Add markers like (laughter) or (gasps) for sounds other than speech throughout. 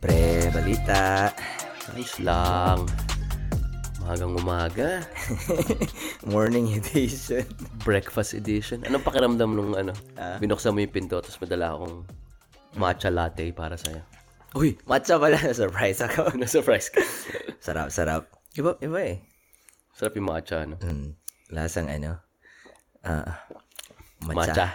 Pre, balita. Ayos lang. Magang umaga. (laughs) Morning edition. Breakfast edition. Anong pakiramdam nung ano? Ah. Binuksan mo yung pinto tapos madala akong matcha latte para sa'yo. Uy, matcha pala. (laughs) Surprise ako. (laughs) Na-surprise ka. sarap, sarap. Iba, iba eh. Sarap yung matcha, ano? Mm, lasang ano. Ah, Matcha. matcha.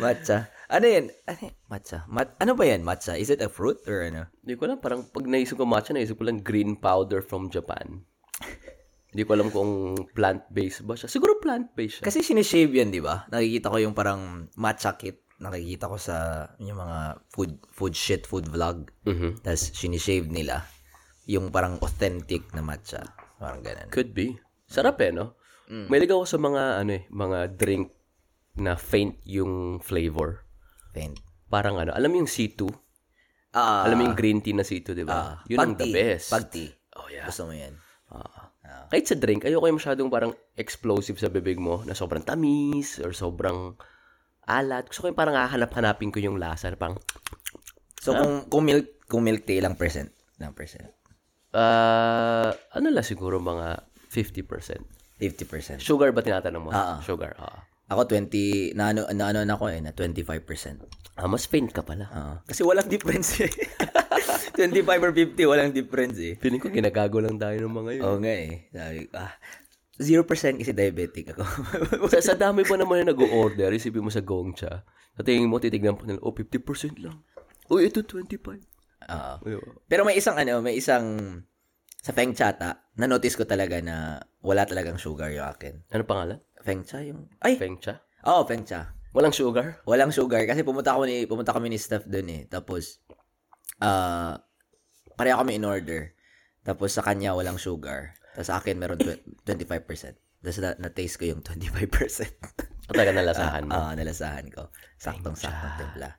matcha. Ano yan? Ano yan? Matcha. Mat ano ba yan? Matcha? Is it a fruit or ano? Hindi ko alam. Parang pag naisip ko matcha, naisip ko lang green powder from Japan. (laughs) Hindi ko alam kung plant-based ba siya. Siguro plant-based siya. Kasi sinishave yan, di ba? Nakikita ko yung parang matcha kit. Nakikita ko sa yung mga food food shit, food vlog. Mhm. Tapos sinishave nila yung parang authentic na matcha. Parang ganun. Could be. Sarap eh, no? Mm. May ako sa mga, ano eh, mga drink na faint yung flavor. Faint. Parang ano, alam mo yung C2? Ah, alam mo yung green tea na C2, di ba? Yun ang the best. Pag-tea. oh, yeah. Gusto mo yan? Ah. Kahit sa drink, ayoko yung masyadong parang explosive sa bibig mo na sobrang tamis or sobrang alat. Gusto ko yung parang hahanap-hanapin ko yung lasa parang, So, kung, kung milk, kung milk tea, ilang percent? Ilang percent? ah, ano lang siguro mga 50%. 50%. Sugar ba tinatanong mo? Ah, ah. Sugar, ah. Ako 20, na ano, na ano na ako eh, na 25%. Ah, mas faint ka pala. Ah. kasi walang difference eh. (laughs) 25 or 50, walang difference eh. Feeling ko ginagago lang tayo ng mga yun. Oo nga eh. Sabi ko, ah, 0% kasi diabetic ako. (laughs) sa, sa dami pa naman na nag-order, isipin mo sa Gongcha. Sa tingin mo, titignan pa nila, oh, 50% lang. Oh, ito 25. Oo. Ayun. Pero may isang ano, may isang sa Feng Chata, na-notice ko talaga na wala talagang sugar yung akin. Ano pangalan? Feng Cha yung... Ay! Feng Cha? Oo, oh, Feng Cha. Walang sugar? Walang sugar kasi pumunta ako ni pumunta kami ni staff doon eh. Tapos ah pareho kami in order. Tapos sa kanya walang sugar. Tapos sa akin meron tw- 25%. (clears throat) Tapos na, na-taste ko yung 25%. O talaga nalasahan mo? (laughs) Ah, nalasahan ko. Saktong-saktong timpla.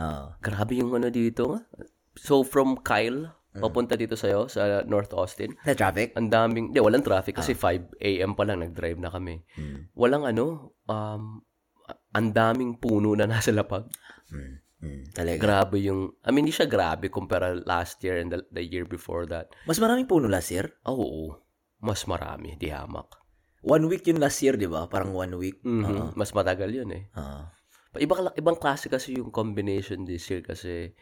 Oo. Grabe yung ano dito nga. So, from Kyle, papunta dito sa'yo, sa North Austin, Na traffic? ang daming, di, walang traffic kasi 5 a.m. pa lang nag-drive na kami. Walang ano, um, ang daming puno na nasa lapag. Hmm. Hmm. Talaga. Grabe yung, I mean, hindi siya grabe kumpara last year and the, the year before that. Mas maraming puno last year. Ah, Oo, mas marami, di hamak. One week yun last year, di ba? Parang one week. Mhm, Mas matagal yun eh. Ah. Iba, ibang klase kasi yung combination this year kasi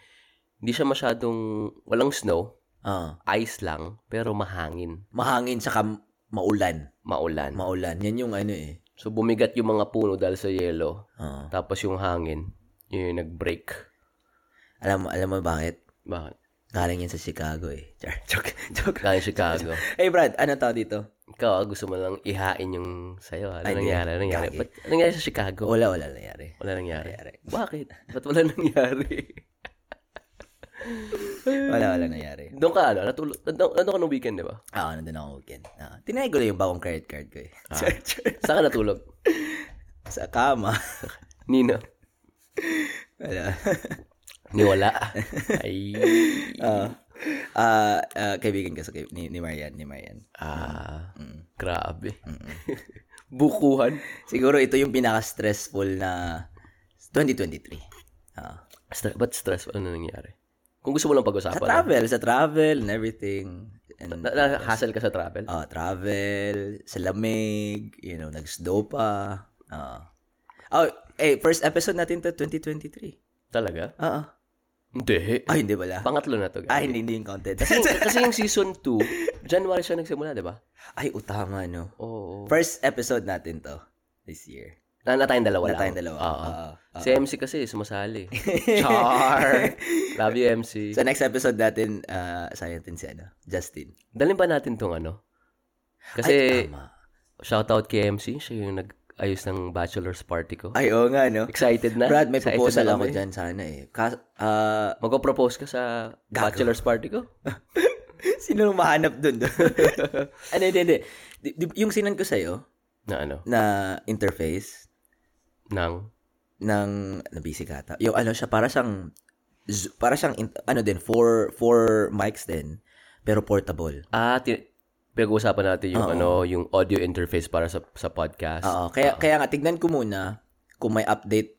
hindi siya masyadong, walang snow, Ah. ice lang, pero mahangin, Mahangin saka maulan. maulan. Maulan. Yan yung ano eh. So bumigat yung mga puno dahil sa yelo, Ah. tapos yung hangin, yun yung nag-break. Alam mo, alam mo bakit? Bakit? Galing yan sa Chicago eh. (laughs) Char, joke, joke. Galing Chicago. (laughs) Hey Brad, ano tao dito? Ikaw, ah, gusto mo lang ihain yung sayo. ah. Ano Ay, nangyari? Ano nangyari? Ba't, ano nangyari sa Chicago? Wala, wala nangyari. Wala nangyari. nangyari. Bakit? Ba't wala nangyari? (laughs) Wala, wala nangyari. Doon ka, ano? Natulog, nandun, nandun ka nung weekend, di ba? Ah, nandun ako weekend. Ah, tinay ko lang yung bagong credit card ko eh. Char. Saan ka natulog? sa kama. Nino. wala. Niwala. Ay. Ah, ah, ah, kaibigan ko sa kay- ni, ni Marian, ni Marian. Ah. Mm. Grabe. (laughs) Bukuhan. Siguro ito yung pinaka-stressful na 2023. Ah. Stre- ba't stress? Ano nangyari? Kung gusto mo lang Sa pag-usapan. travel, sa travel and everything. And, Na, na, hassle ka sa travel? ah, travel, sa lamig, you know, nag-snow pa. Ah. oh, eh, first episode natin to 2023. Talaga? Oo. Hindi. Ay, hindi pala. Pangatlo na to. Ay, guys. hindi, hindi yung content. Kasi, (laughs) kasi yung season 2, January siya nagsimula, di ba? Ay, utama, no? Oo. First episode natin to this year. Na, na tayong dalawa Na lang. tayong dalawa. Oo. Oo. Si MC kasi, sumasali. (laughs) Char! Love you, MC. Sa next episode natin, uh, sayang din si ano, Justin. Dalhin ba natin tong ano? Kasi, Ay, tama. shoutout kay MC. Siya yung nag-ayos ng bachelor's party ko. Ay, oo nga, no? Excited na? Brad, may Excited proposal na ako kami. dyan sana eh. Kas, ah, Magpo-propose ka sa bachelor's party ko? (laughs) sino nung mahanap dun? ano, (laughs) hindi, hindi. Di- di- Yung sinan ko sa'yo, Na ano? na interface, Nang? ng, na busy ka ata. Yung ano siya, para siyang, para siyang, ano din, four, four mics din, pero portable. Ah, ti- pinag-uusapan natin yung Oo. ano, yung audio interface para sa sa podcast. Oo, kaya, kaya nga, tignan ko muna kung may update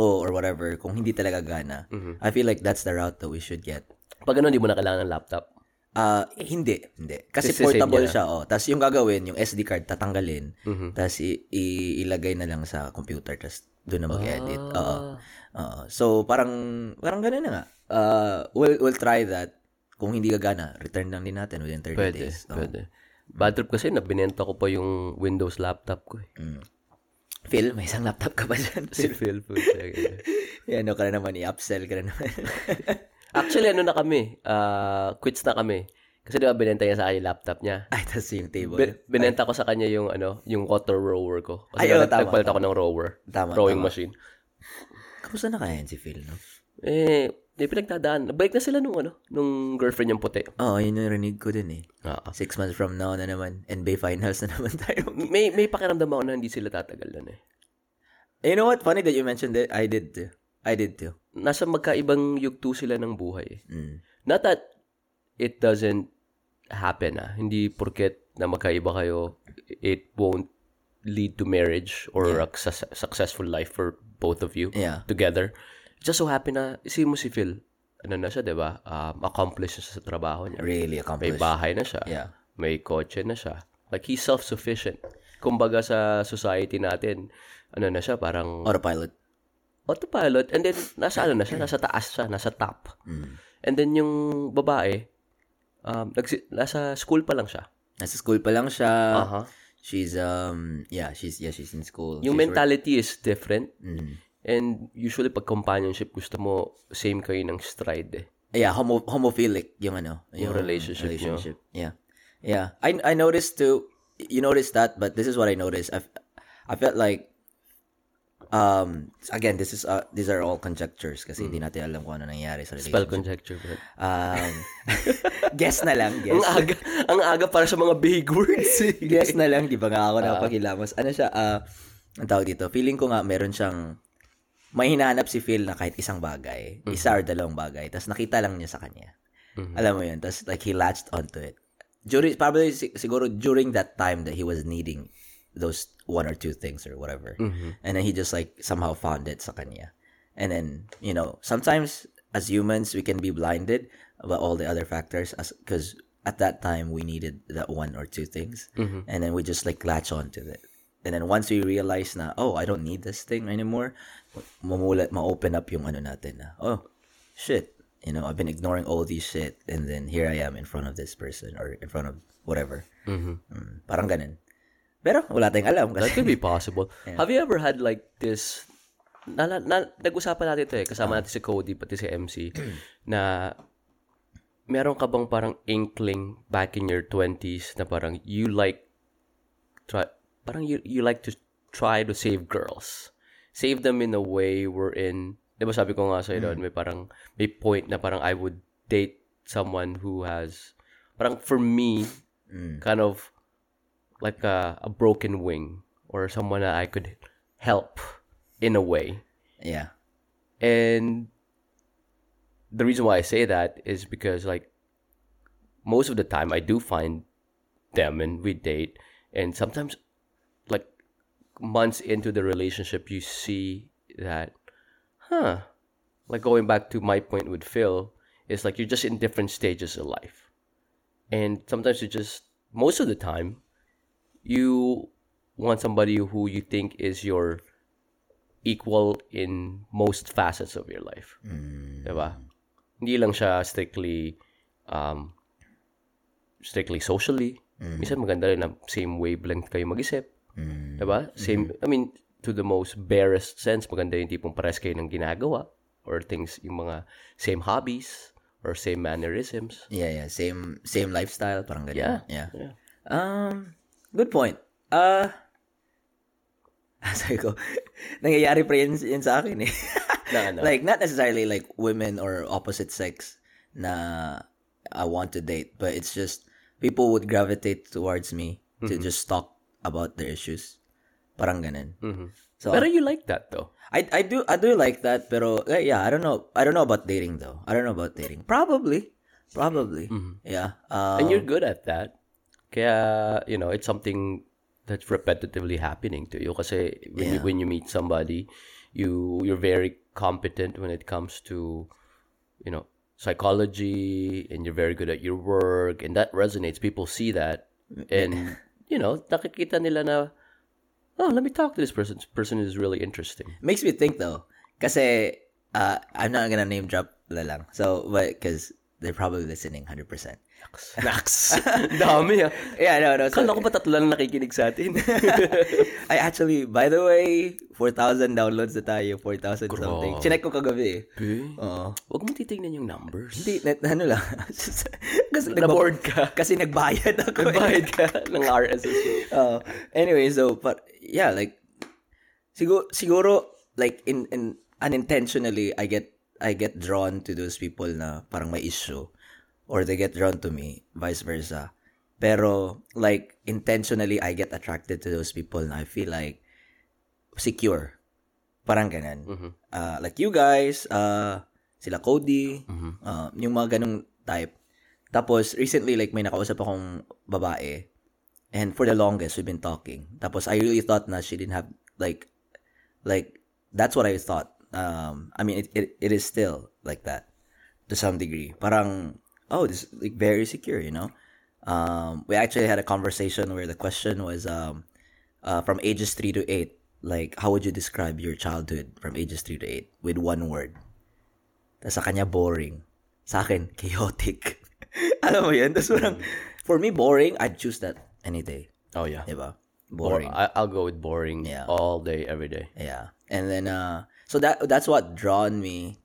gusto or whatever, kung hindi talaga gana, Mhm. I feel like that's the route that we should get. Pag ano, hindi mo na kailangan ng laptop. Ah, hindi, hindi. Kasi Kasi save portable niya. siya, oh. Tapos yung gagawin, yung SD card tatanggalin, Mhm. tapos i- i- ilagay na lang sa computer, tapos doon na mag-edit. Oo. Ah. Oo. So parang parang ganun na nga. Uh, we'll we'll try that. Kung hindi gagana, return lang din natin within 30 Pwede, days. Oo. pwede. Bad trip kasi, nabinenta ko pa yung Windows laptop ko eh. Mm. Phil, may isang laptop ka ba dyan? Si Phil po. (laughs) Yan, ano ka na naman, i-upsell ka na naman. (laughs) Actually, ano na kami, ah, quits na kami. Kasi di ba binenta niya sa akin yung laptop niya. (laughs) Ay, tas yung table. Bin- binenta ko sa kanya yung ano, yung water rower ko. Kasi Ay, nag- tama, nagpalit ako ng rower. Tama, rowing tama. machine. Kamusta na kaya si Phil, no? Eh, may pinagdadaan. Balik na sila nung ano, nung girlfriend niyang puti. Oo, yun yung rinig ko din eh. Ah. Six months from now na naman, NBA Finals na naman (laughs) tayo. May may pakiramdam ako na hindi sila tatagal nun eh. you know what? Funny that you mentioned it. I did too. I did too. Nasa magkaibang yugto sila ng buhay. Mm. Not that it doesn't happen ah. Hindi porket na magkaiba kayo, it won't lead to marriage or a su- successful life for both of you Yeah. together. It just so happen na, isipin mo si Phil, ano na siya, di ba? Um, accomplished siya sa trabaho niya. Really May accomplished. bahay na siya. Yeah. May kotse na siya. Like, he's self-sufficient. Kumbaga sa society natin, ano na siya, parang Autopilot. Autopilot. And then, nasa ano na siya? Nasa taas siya. Nasa top. Mm. And then, yung babae, um, nagsi- nasa school pa lang siya. Nasa school pa lang siya. Aha. She's, um, yeah, she's, yeah, she's in school. Yung She's mentality is different. work- Mm. And usually, pag companionship, gusto mo same kayo ng stride eh. Yeah, homo, homophilic yung ano. Yung relationship nyo. relationship. Yeah. Yeah. I, I noticed too, you noticed that, but this is what I noticed. I, I felt like, um, again, this is, uh, these are all conjectures kasi hindi natin alam kung ano nangyari sa Hmm. Spell relationship. conjecture. But... Um, (laughs) (laughs) guess na lang, ang guess. aga, (laughs) ang aga para sa mga big words. eh. guess na lang, di ba nga ako Ah. napagilamos. Ano siya, ah, ang tawag dito, feeling ko nga meron siyang, may hinahanap si Phil na kahit isang bagay, Mm-hmm. isa or dalawang bagay, tapos nakita lang niya sa kanya. Mhm. Alam mo yun, tapos like he latched onto it. During, probably si- siguro during that time that he was needing those one or two things or whatever. Mhm. And then he just like somehow found it sa kanya. And then, you know, sometimes as humans, we can be blinded by all the other factors as because at that time we needed that one or two things. Mhm. And then we just like latch on to it. And then once we realize na, oh, I don't need this thing anymore, mamulat, ma-open up yung ano natin na, oh, shit, you know, I've been ignoring all these shit and then here I am in front of this person or in front of whatever. Mhm. Mm, parang ganun. Pero wala tayong alam That kasi could be possible. (laughs) Have you ever had like this na, na, na- nag-usapan natin ito eh. Kasama natin si Cody, pati si MC, na meron ka bang parang inkling back in your 20s na parang you like try, parang you, you like to try to save girls. Save them in a way wherein, di ba sabi ko nga sa'yo doon, may parang, may point na parang I would date someone who has, parang for me, Mm. kind of like a, a broken wing or someone that I could help in a way. yeah. And the reason why I say that is because like most of the time I do find them and we date and sometimes like months into the relationship you see that huh like going back to my point with Phil it's like you're just in different stages of life and sometimes you just most of the time you want somebody who you think is your equal in most facets of your life. Mm. Diba? Hindi lang siya strictly um, strictly socially. Minsan maganda rin na same wavelength kayo mag-isip. Mm. Diba? Same, I mean, to the most barest sense, maganda yung tipong pares kayo ng ginagawa or things, yung mga same hobbies or same mannerisms. Yeah, yeah. Same same lifestyle, parang ganyan. Yeah. Yeah. Yeah. Um, good point. Uh, (laughs) sabi ko, (laughs) nangyayari pa yun, yun sa akin eh. (laughs) Na ano? like, not necessarily like women or opposite sex na I want to date, but it's just people would gravitate towards me to just talk about their issues. Parang ganun. Mhm. So, Pero you like that though. I I do I do like that, pero yeah, I don't know. I don't know about dating though. I don't know about dating. Probably, probably. Yeah. Um, And you're good at that. Kaya, you know, it's something that's repetitively happening to you kasi when you, Yeah. when you meet somebody you you're very competent when it comes to you know psychology and you're very good at your work and that resonates people see that and you know nakikita nila na oh let me talk to this person this person is really interesting Makes me think though. Kasi, uh, I'm not gonna name drop na lang. So, but, cause they're probably listening 100%. Nax. (laughs) Dami ah. Yeah, no, no. So, Kala ko ba tatlo lang nakikinig sa atin? (laughs) I actually, by the way, 4,000 downloads na tayo. 4,000 something. Chinek ko kagabi eh. Eh, Oo. Huwag mo titignan yung numbers. Hindi, net, ano lang. (laughs) kasi Na-bored ka. Kasi nagbayad ako. eh. Nagbayad ka ng RSS. Uh, anyway, so, but, yeah, like, siguro, siguro, like, in, in, unintentionally, I get, I get drawn to those people na parang may issue. Or they get drawn to me, vice versa. Pero, like, intentionally, I get attracted to those people na I feel like, secure. Parang ganun. Uh, like you guys, uh, sila Cody, uh, yung mga ganung type. Tapos, recently, like, may nakausap akong babae. And for the longest, we've been talking. Tapos, I really thought na she didn't have, like, like, that's what I thought. Um, I mean, it, it, it is still like that to some degree. Parang, oh, this is like very secure, you know? Um, we actually had a conversation where the question was, um, uh, from ages 3 to 8, like, how would you describe your childhood from ages 3 to 8 with one word? Tapos sa kanya, boring. Sa akin, (laughs) chaotic. (laughs) Alam mo yun? Tapos parang, for me, boring, I'd choose that any day. Oh yeah. Diba? Bor- Boring. I, I'll go with boring Yeah. all day, every day. Yeah. And then uh so that that's what drawn me,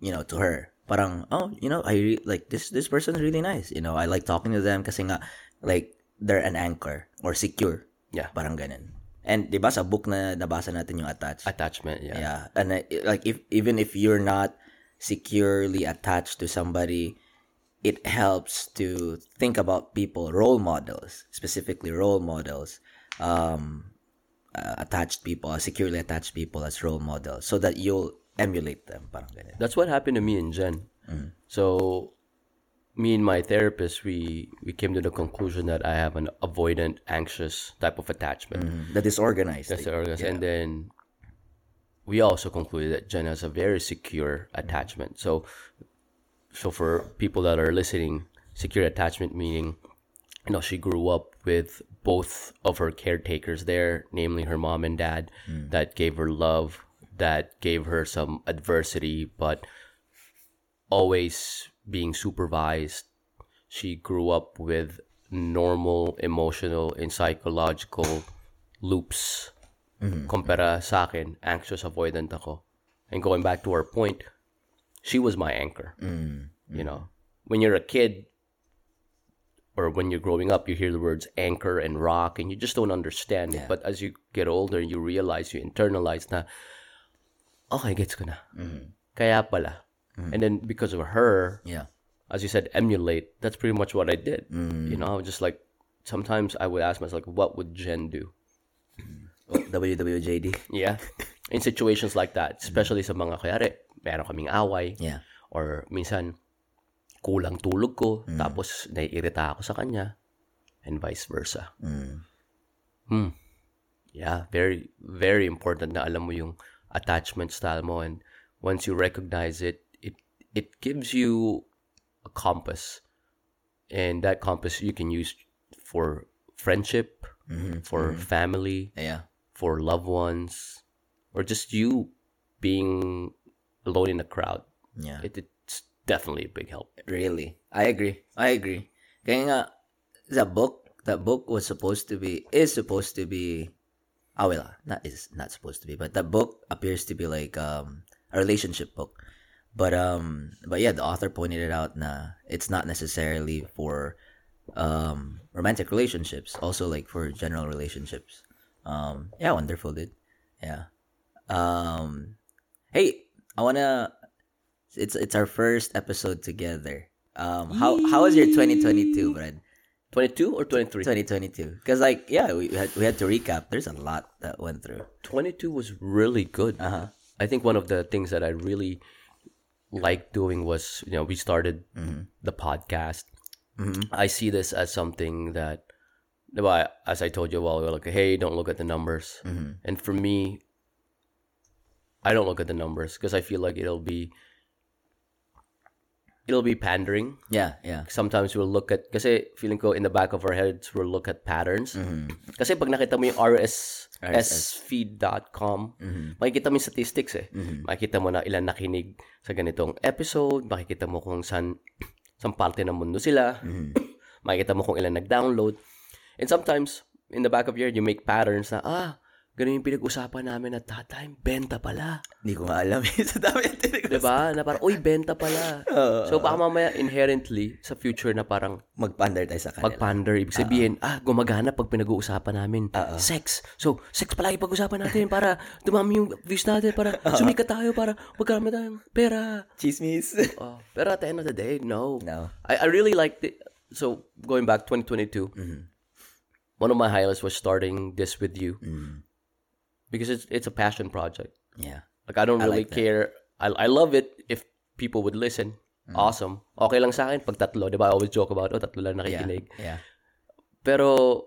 you know, to her. Parang oh, you know, I re- like this this person's really nice. You know, I like talking to them kasi nga like they're an anchor or secure. Yeah. Parang ganun. And 'di ba sa book na nabasa natin yung attached. Attachment, yeah. yeah. And uh, like if even if you're not securely attached to somebody, it helps to think about people, role models, specifically role models, um, uh, attached people, uh, securely attached people as role models, so that you'll emulate them. Parang. That's what happened to me and Jen. So, me and my therapist, we we came to the conclusion that I have an avoidant, anxious type of attachment. Mm, The disorganized. That's the orgas- And then we also concluded that Jen has a very secure attachment. So, so for people that are listening, secure attachment meaning, you know, she grew up with both of her caretakers there, namely her mom and dad, that gave her love, that gave her some adversity, but always being supervised. She grew up with normal emotional and psychological loops mm-hmm. kumpara sa akin, anxious avoidant ako. And going back to our point, she was my anchor. Mm-hmm. You know, when you're a kid or when you're growing up, you hear the words anchor and rock and you just don't understand it. But as you get older, you realize, you internalize na, okay, gets ko na. Kaya pala. And then because of her, Yeah. as you said, emulate, that's pretty much what I did. You know, just like sometimes I would ask myself, like, what would Jen do? WWJD. Yeah. In situations like that, especially sa mga kayari, meron kaming away, Yeah. or minsan, kulang tulog ko, tapos naiirita ako sa kanya, and vice versa. Hmm. Yeah, very, very important na alam mo yung attachment style mo, and once you recognize it, it, it gives you a compass, and that compass you can use for friendship, mm-hmm. for mm-hmm. family, Yeah. for loved ones or just you being alone in a crowd. Yeah. It, it's definitely a big help. Really. I agree. I agree. Kaya nga, the book, that book was supposed to be, is supposed to be, ah, well, not is not supposed to be, but that book appears to be like um a relationship book. But um, but yeah, the author pointed it out na it's not necessarily for um romantic relationships, also like for general relationships. Um, yeah, wonderful, dude. Yeah. Um, hey, I wanna. It's it's our first episode together. Um, how how was your 2022, Brad? 22 or 23? 2022. Because like yeah, we had we had to recap. There's a lot that went through. 22 was really good. Uh-huh. I think one of the things that I really liked doing was, you know, we started Mm-hmm. the podcast. I see this as something that diba, as I told you a while ago, like, hey, don't look at the numbers. Mhm. And for me, I don't look at the numbers because I feel like it'll be it'll be pandering. Yeah, yeah. Sometimes we'll look at kasi feeling ko in the back of our heads we'll look at patterns. Mhm. Kasi pag nakita mo yung RS RSS. sfeed.com, Mhm. makikita mo yung statistics eh. Mhm. Makikita mo na ilan nakinig sa ganitong episode, makikita mo kung saan saan parte ng mundo sila, Mhm. (coughs) makikita mo kung ilan nag-download. And sometimes, in the back of your head, you make patterns na, ah, ganun yung pinag-usapan namin at that time, benta pala. Hindi ko nga alam eh. (laughs) Sa dami yung tinig ko. Diba? Na parang, uy, benta pala. Oo. So, baka mamaya inherently sa future na parang Mag-pander tayo sa kanila. pag-pander, ibig sabihin, ah, gumagana pag pinag-uusapan namin. Oo. Sex. So, sex palagi pag-usapan natin para dumami yung views natin, para (laughs) sumikat tayo, para magkarami tayong pera. Chismis. (laughs) Oh, pero at the end of the day, no. no. I, I really liked it. So, going back 2022, Mhm. one of my highlights was starting this with you Mm. Because it's it's a passion project. Yeah. Like I don't I really like that. care. I I love it if people would listen. Mm. Awesome. Okay lang sa akin pag tatlo, 'di ba? I always joke about, oh, tatlo lang Yeah. nakikinig. Yeah. Pero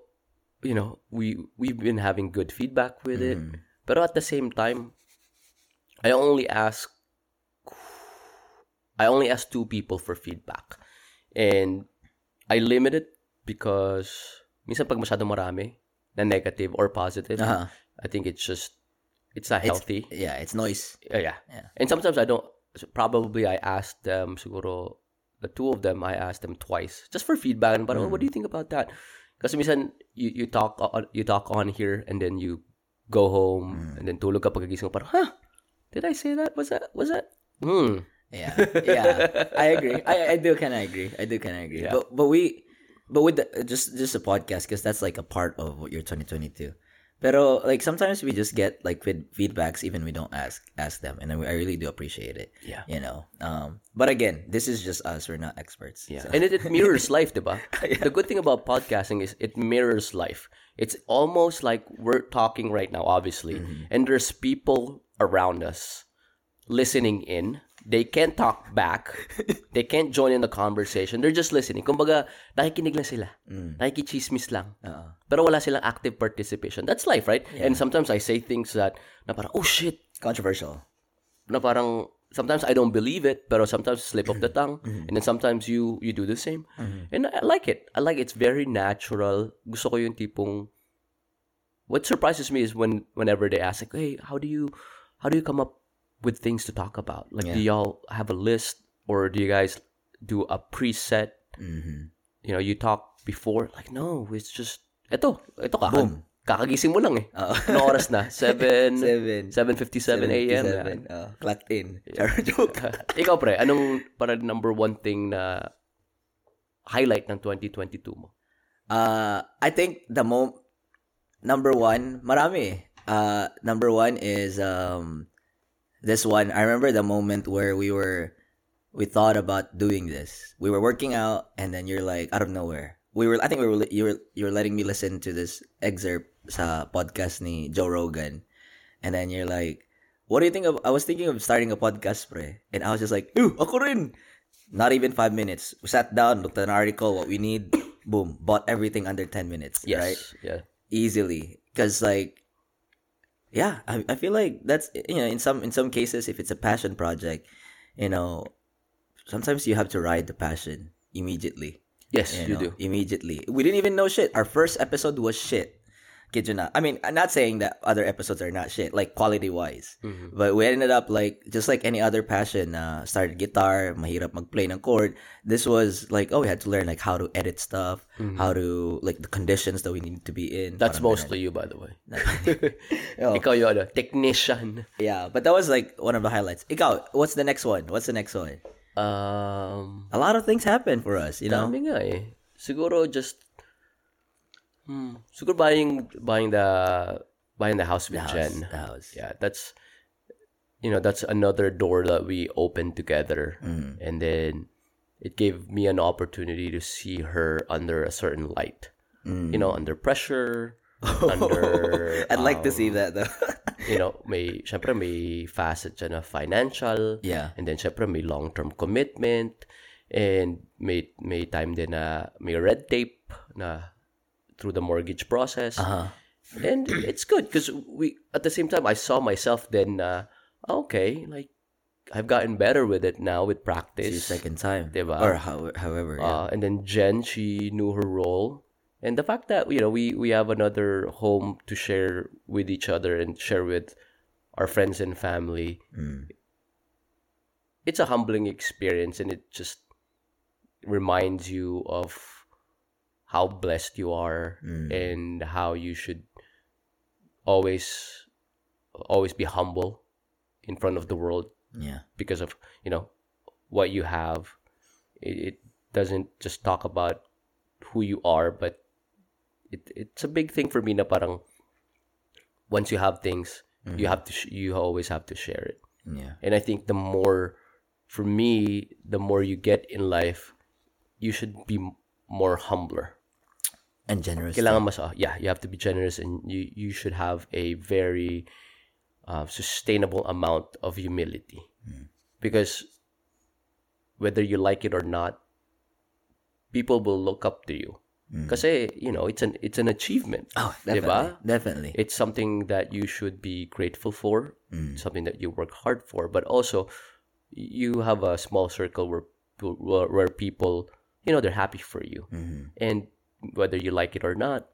you know, we we've been having good feedback with it. Mhm. Pero at the same time, I only ask I only ask two people for feedback. And I limit it because minsan pag masyado marami na negative or positive, Uh-huh. I think it's just it's not It's- healthy. Yeah, it's noise. Uh, yeah. Yeah. And sometimes I don't probably I asked them siguro the two of them I asked them twice just for feedback But parang, "Oh, what do you think about that? Because minsan you, you talk on, you talk on here and then you go home and then tulog ka pagkagising mo parang, huh? Did I say that? Was that was that? Hmm. Yeah, yeah, I agree. I I do kind of agree. I do kind of agree. Yeah. But but we, but with the, just just a podcast because that's like a part of what your 2022. Pero like sometimes we just get like feed, feedbacks even we don't ask ask them, and I I really do appreciate it. Yeah. You know. Um. But again, this is just us. We're not experts. Yeah. so- And it, it (laughs) mirrors life, diba? (laughs) The good thing about podcasting is it mirrors life. It's almost like we're talking right now, obviously, and there's people around us listening in. They can't talk back. (laughs) they can't join in the conversation. They're just listening. Kumbaga, nakikinig lang sila. Nakikichismis lang. Oo. Pero wala silang active participation. That's life, right? And sometimes I say things that, na parang, oh shit, controversial. na parang sometimes I don't believe it, pero sometimes slip of the (laughs) tongue, and then sometimes you you do the same, and I like it. I like it's very natural. Gusto ko yung tipong. What surprises me is when whenever they ask like, hey, how do you how do you come up with things to talk about? Like, do y'all have a list or do you guys do a preset? Mm-hmm. You know, you talk before. Like, no, it's just eto, eto kaka, Boom. kakagising mo lang eh. Anong oras na? (laughs) 7 Seven. 7:57 a.m. na. 77, oh, clocked in. Char (laughs) joke. Ikaw pre, anong para number one thing na highlight ng 2022 mo? Uh, I think the mo number one, marami. eh. Uh, number one is um, this one. I remember the moment where we were, we thought about doing this. We were working out, and then you're like out of nowhere. We were, I think we were, you were, you were letting me listen to this excerpt sa podcast ni Joe Rogan, and then you're like, what do you think of? I was thinking of starting a podcast, pre, and I was just like, ooh, ako rin. Not even five minutes. We sat down, looked at an article, what we need, (coughs) boom, bought everything under 10 minutes, Yes. right? Yeah. Easily. Because, like, yeah, I, I feel like that's, you know, in some, in some cases, if it's a passion project, you know, sometimes you have to ride the passion immediately. Yes, you, know, do. Immediately. We didn't even know shit. Our first episode was shit. Kid you not. I mean, I'm not saying that other episodes are not shit, like quality wise. Mm-hmm. But we ended up like just like any other passion. Uh, started guitar, mahirap magplay ng chord. This was like oh, we had to learn like how to edit stuff, how to like the conditions that we need to be in. Mm-hmm. That's mostly you, by the way. (laughs) (laughs) Oh. Ikaw yung ano, technician. yeah. But that was like one of the highlights. Ikaw, what's the next one? What's the next one? Um, A lot of things happen for us, you know. nga eh. Siguro just, hmm, siguro buying, buying the, buying the house with The house, Jen. the house. Yeah, that's, you know, that's another door that we opened together. Mm-hmm. And then it gave me an opportunity to see her under a certain light. You know, under pressure, (laughs) under, I'd like to um, see that though. (laughs) you know, may, syempre may facet siya na financial. Yeah. And then syempre may long-term commitment. And may, may time din na may red tape na through the mortgage process. Uh-huh. and it's good because we at the same time I saw myself then uh, okay like I've gotten better with it now with It's your practice second time. Diba? Or how, however. yeah. uh, and then Jen she knew her role and the fact that you know we we have another home to share with each other and share with our friends and family Mm. it's a humbling experience and it just reminds you of how blessed you are Mm. and how you should always always be humble in front of the world Yeah. because of you know what you have it, it doesn't just talk about who you are but it it's a big thing for me na parang once you have things you have to sh- you always have to share it Yeah. and I think the more, for me, the more you get in life, you should be m- more humbler. And generous. Kailangan mas, ah, yeah, you have to be generous and you, you should have a very uh, sustainable amount of humility. Because whether you like it or not, people will look up to you. Kasi, you know, it's an it's an achievement. Oh, Diba? definitely. Definitely. it's something that you should be grateful for something that you work hard for but also you have a small circle where where, where people you know they're happy for you Mm-hmm. and whether you like it or not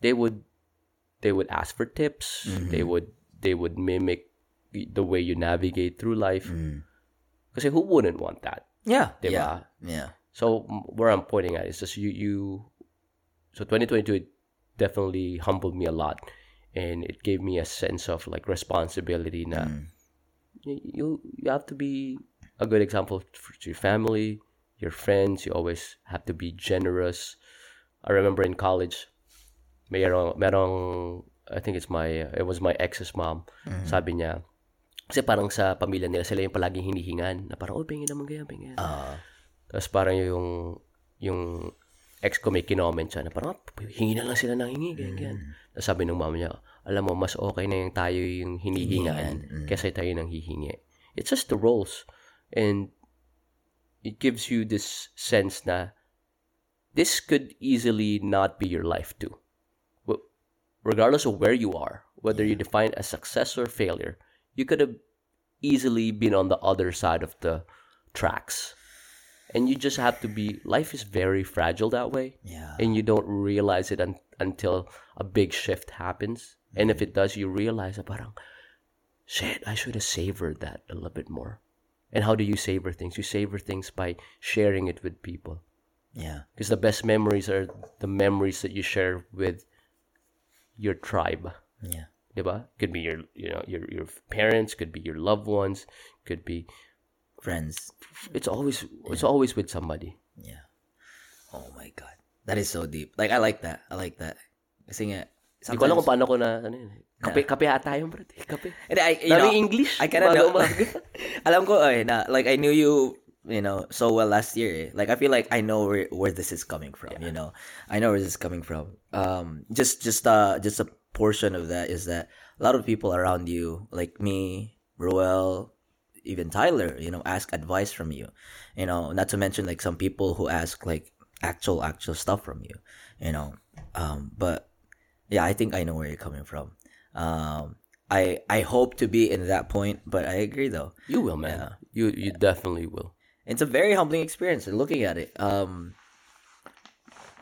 they would they would ask for tips mm-hmm. they would they would mimic the way you navigate through life mm. because who wouldn't want that yeah. Diba? Yeah. Yeah. so where I'm pointing at is just you you so 2022 it definitely humbled me a lot and it gave me a sense of like responsibility na mm. y- you you have to be a good example for to your family, your friends, you always have to be generous. I remember in college mayroong merong I think it's my it was my ex's mom. Sabi niya kasi parang sa pamilya nila sila yung palaging hinihingan na parang oh pengen naman ganyan pengen. Uh, Tapos parang yung yung ex ko may kinoment siya na parang "Ah, hingi na lang sila ng hingi, ganyan, ganyan. Tapos sabi ng mama niya, alam mo, mas okay na yung tayo yung hinihingaan kesa tayo nang hihingi. It's just the roles. And it gives you this sense na this could easily not be your life too. Regardless of where you are, whether you define as success or failure, you could have easily been on the other side of the tracks. And you just have to be, life is very fragile that way. yeah. And you don't realize it un- until a big shift happens. And if it does, you realize parang, shit, I should have savored that a little bit more. And how do you savor things? You savor things by sharing it with people. Yeah. Because the best memories are the memories that you share with your tribe. Yeah. Diba? Could be your you know your your parents, could be your loved ones, could be Friends. it's always it's always with somebody. Yeah. Oh my god. That is so deep. Like I like that. I like that. Kasi nga Hindi ko alam kung paano ko na ano yun. eh. Kape, kape ata yun, bro. Kape. And I, you know, English. I kind of Umaga, know. (laughs) alam ko, eh, na, like, I knew you, you know, so well last year. eh. Like, I feel like I know where, where this is coming from, you know. I know where this is coming from. Um, just, just, uh, just a portion of that is that a lot of people around you, like me, Roel, even Tyler, you know, ask advice from you. You know, not to mention like some people who ask like actual, actual stuff from you, you know. Um, but yeah, I think I know where you're coming from. Um, I I hope to be in that point, but I agree though. You will, man. You you definitely will. It's a very humbling experience. Looking at it, um,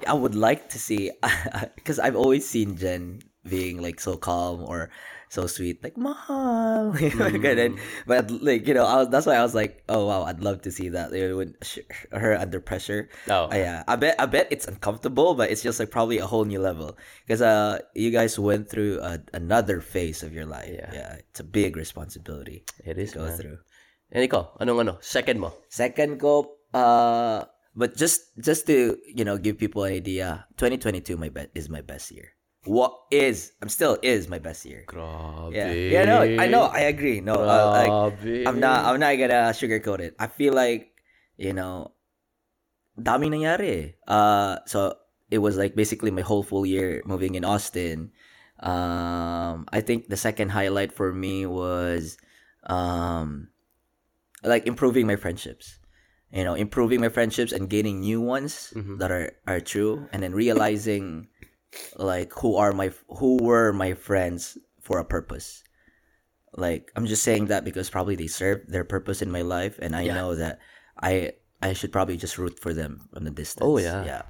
I would like to see (laughs) because I've always seen Jen being like so calm or so sweet, like you know, ganun. But like you know, I was, that's why I was like, oh wow, I'd love to see that you know, when sh- her under pressure. Oh. Uh, yeah, I bet I bet it's uncomfortable, but it's just like probably a whole new level because uh, you guys went through a, another phase of your life. Yeah. yeah, it's a big responsibility It is, to go man. through. And ikaw, anong ano? Second mo? Second ko, uh, but just just to you know give people an idea, 2022 my bet is my best year. What is I'm still is my best year. Grabe. Yeah, yeah, no, I know, I agree. No, uh, like I'm not I'm not gonna sugarcoat it. I feel like you know, dami nangyari. Uh, so it was like basically my whole full year moving in Austin. Um, I think the second highlight for me was, um, like improving my friendships. You know, improving my friendships and gaining new ones that are are true, and then realizing like who are my who were my friends for a purpose. Like I'm just saying that because probably they served their purpose in my life, and I Yeah. know that I I should probably just root for them from the distance. Oh, yeah. yeah,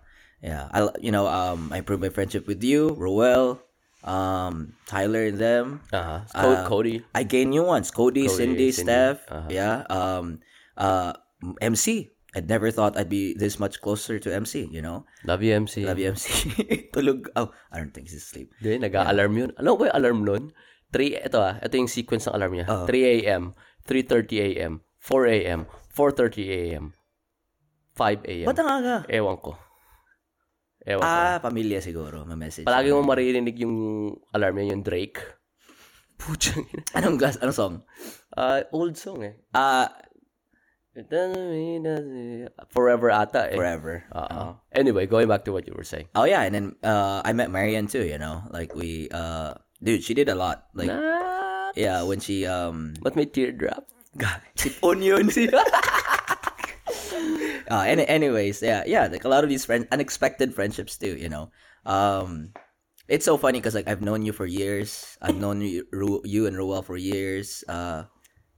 yeah. I you know um I improved my friendship with you, Roel, um Tyler, and them. Uh-huh. Uh, Cody. I gained new ones. Cody, Cody, Cindy, Cindy. Steph. Uh-huh. Yeah. Um. Uh. MC. I'd never thought I'd be this much closer to MC. You know. Love you, MC. Love you, MC. (laughs) Tulog. Oh, I don't think he's asleep. Hindi, nag-a-alarm yun. Ano ba yung alarm nun? 3, ito ah, ito yung sequence ng alarm niya. Oo. 3 a.m., 3.30 a.m., 4 a.m., 4.30 a.m., 5 a.m. Ba't ang aga? Ewan ko. Ewan ko. Ah, pamilya siguro. Ma-message. Palagi mo maririnig yung alarm niya, yung Drake. (laughs) Puchang. Anong gas? Anong song? Ah, old song eh. Ah, that- Forever ata eh. forever. Oo. Anyway, going back to what you were saying. Oh yeah, and then uh, I met Marianne too. You know, like we uh, dude, she did a lot. Like Nah. yeah, when she um, Ba't may teardrop? sipon yun. (laughs) (laughs) uh, any, anyways, yeah, yeah, like a lot of these friends, unexpected friendships too, you know. Um, it's so funny because like I've known you for years. I've known you, Ru- you and Ruel for years. Uh,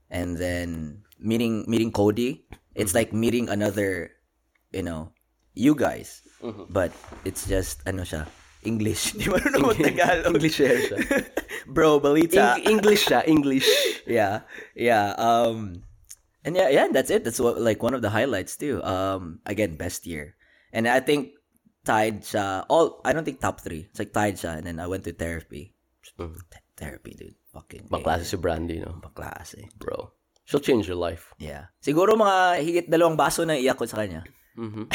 and then meeting meeting Cody, it's like meeting another, you know, you guys. But it's just ano siya, English. (laughs) Di ba (laughs) naman Tagalog? English siya. Bro, balita. Eng- English siya, English. yeah yeah um and yeah yeah that's it that's what like one of the highlights too um again best year and i think tied siya all i don't think top three it's like tied siya and then i went to therapy Mm. Th- therapy dude fucking Baklase si Brandy, no? baklase Bro. She'll change your life. yeah siguro mga higit dalawang baso na iyak ko sa kanya Mhm. (laughs)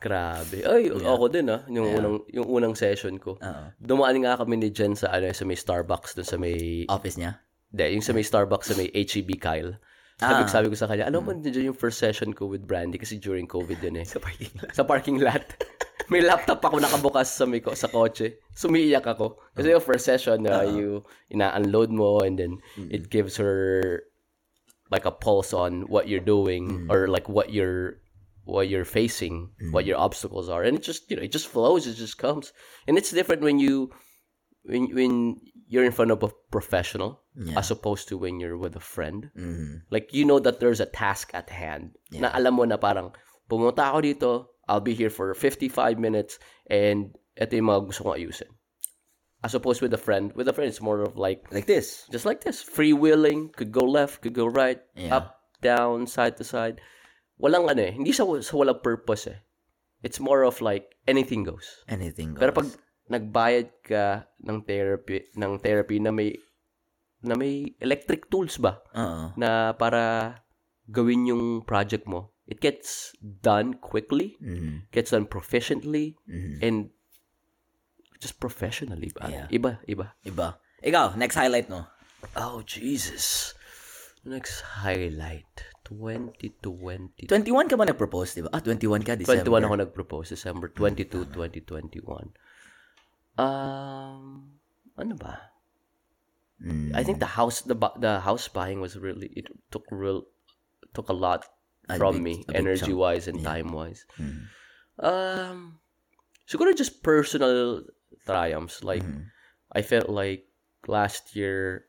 Grabe. Ay, ako din ah. Yung unang yung unang session ko. Oo. Dumaan nga kami ni Jen sa ano sa may Starbucks doon sa may office niya Hindi, yung sa may Starbucks sa may HEB Kyle. Sabi, Ah. sabi ko sa kanya, ano ba dyan yung first session ko with Brandy kasi during COVID yun eh. (laughs) sa parking lot sa parking lot. (laughs) may laptop ako nakabukas sa may ko, sa kotse. Sumiiyak ako. Kasi yung first session, uh, you ina-unload mo and then it gives her like a pulse on what you're doing or like what you're what you're facing, what your obstacles are. And it just, you know, it just flows, it just comes. And it's different when you when when you're in front of a professional as opposed to when you're with a friend. Mhm. Like, you know that there's a task at hand. Na alam mo na parang, pumunta ako dito, I'll be here for 55 minutes, and ito yung mga gusto kong ayusin. As opposed with a friend, with a friend, it's more of like, like this just like this, freewheeling, could go left, could go right, Yeah. up, down, side to side. Walang ano eh, hindi sa, sa walang purpose eh. It's more of like, anything goes. anything goes Pero pag nagbayad ka ng therapy, ng therapy na may na may electric tools ba Oo. na para gawin yung project mo, it gets done quickly, Mhm. gets done proficiently, Mhm. and just professionally ba? Yeah. Iba, iba. iba ikaw next highlight no Oh, Jesus. Next highlight. 2020. 21 ka ba nag-propose, di ba? Ah, 21 ka, December. 21 ako nag-propose. December 22, 2021. Um, ano ba? Mm. I think the house the the house buying was really it took real took a lot A from big- me energy chunk. wise and time wise. Mm. Um siguro just personal triumphs like Mm. I felt like last year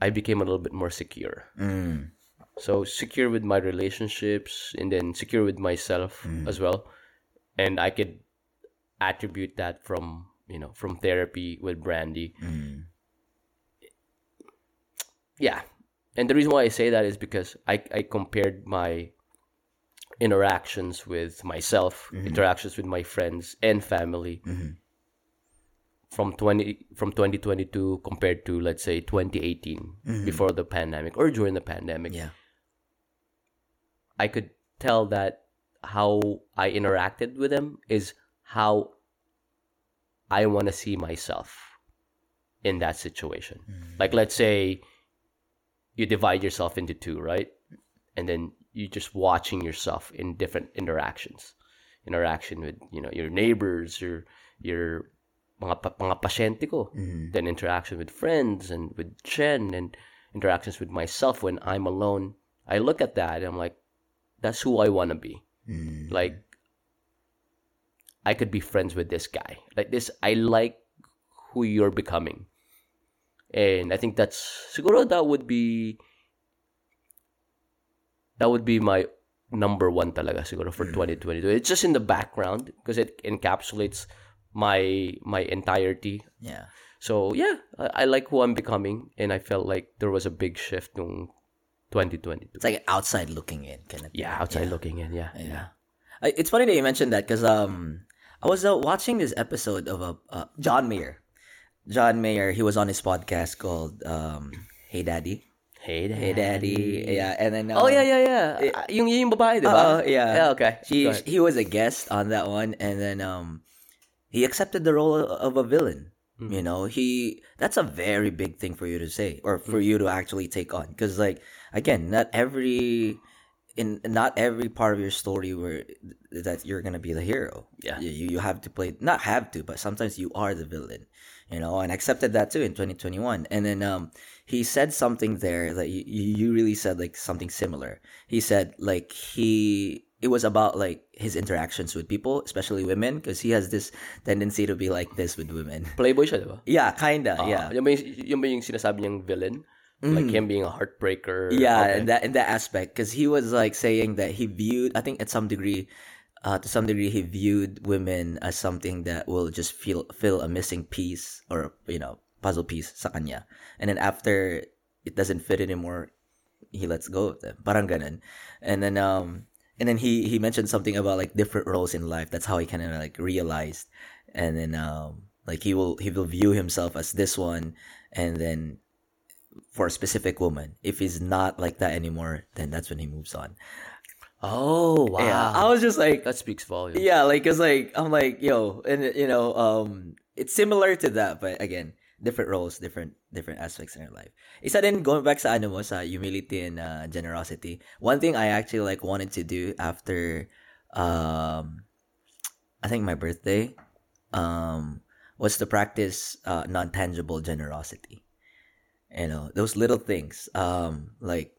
I became a little bit more secure. Mm. So secure with my relationships and then secure with myself as well. And I could attribute that from, you know, from therapy with Brandy. Mm. Yeah. And the reason why I say that is because I, I compared my interactions with myself, interactions with my friends and family Mhm. from 20 from 2022 compared to let's say 2018 before the pandemic or during the pandemic. Yeah. I could tell that how I interacted with them is how I want to see myself in that situation. Like, let's say you divide yourself into two, right? And then you're just watching yourself in different interactions. Interaction with, you know, your neighbors, your, your mga, mga pasyente ko. Mhm. Then interaction with friends and with Jen and interactions with myself when I'm alone. I look at that and I'm like, that's who I want to be. Mm. Like, I could be friends with this guy. Like this, I like who you're becoming. And I think that's siguro that would be that would be my number one talaga siguro for 2022. It's just in the background because it encapsulates my my entirety. Yeah. So yeah, I, I like who I'm becoming, and I felt like there was a big shift in 2022. It's like outside looking in kind of. Yeah, outside looking in. Yeah, yeah. Yeah. I- It's funny that you mentioned that because um I was uh, watching this episode of a uh, John Mayer. John Mayer, he was on his podcast called um Hey Daddy. Hey, Hey Daddy. Yeah, and then Oh um, yeah, yeah, yeah. Ah, yung yung babae, di ba? Oo, yeah. Yeah, okay. He he was a guest on that one, and then um, he accepted the role of a villain. Mm-hmm. You know, he that's a very big thing for you to say or for Mm-hmm. you to actually take on because like again, not every in not every part of your story where that you're gonna be the hero. Yeah. you you have to play not have to, but sometimes you are the villain. You know, and I accepted that too in 2021. And then um, he said something there that you, you really said like something similar. He said like he it was about like his interactions with people, especially women, because he has this tendency to be like this with women. Playboy siya, di ba? Yeah, kinda. yeah. Ah, Yung ba yung, yung ba yung sinasabi niyang villain? Like him being a heartbreaker. Mm. Yeah, Okay. in that in that aspect, because he was like saying that he viewed, I think at some degree, uh, to some degree, he viewed women as something that will just feel fill a missing piece or you know puzzle piece sa kanya, and then after it doesn't fit anymore, he lets go of them. Parang ganun. And then um and then he he mentioned something about like different roles in life. That's how he kind of like realized, and then um like he will he will view himself as this one, and then for a specific woman. If he's not like that anymore, then that's when he moves on. Oh, wow. Yeah, I was just like, that speaks volumes. yeah, like it's like I'm like yo, and you know, um, it's similar to that, but again, different roles, different different aspects in your life. Isa din going back sa ano mo sa humility and uh, generosity. One thing I actually like wanted to do after, um, I think my birthday, um, was to practice uh, non tangible generosity. You know those little things, um, like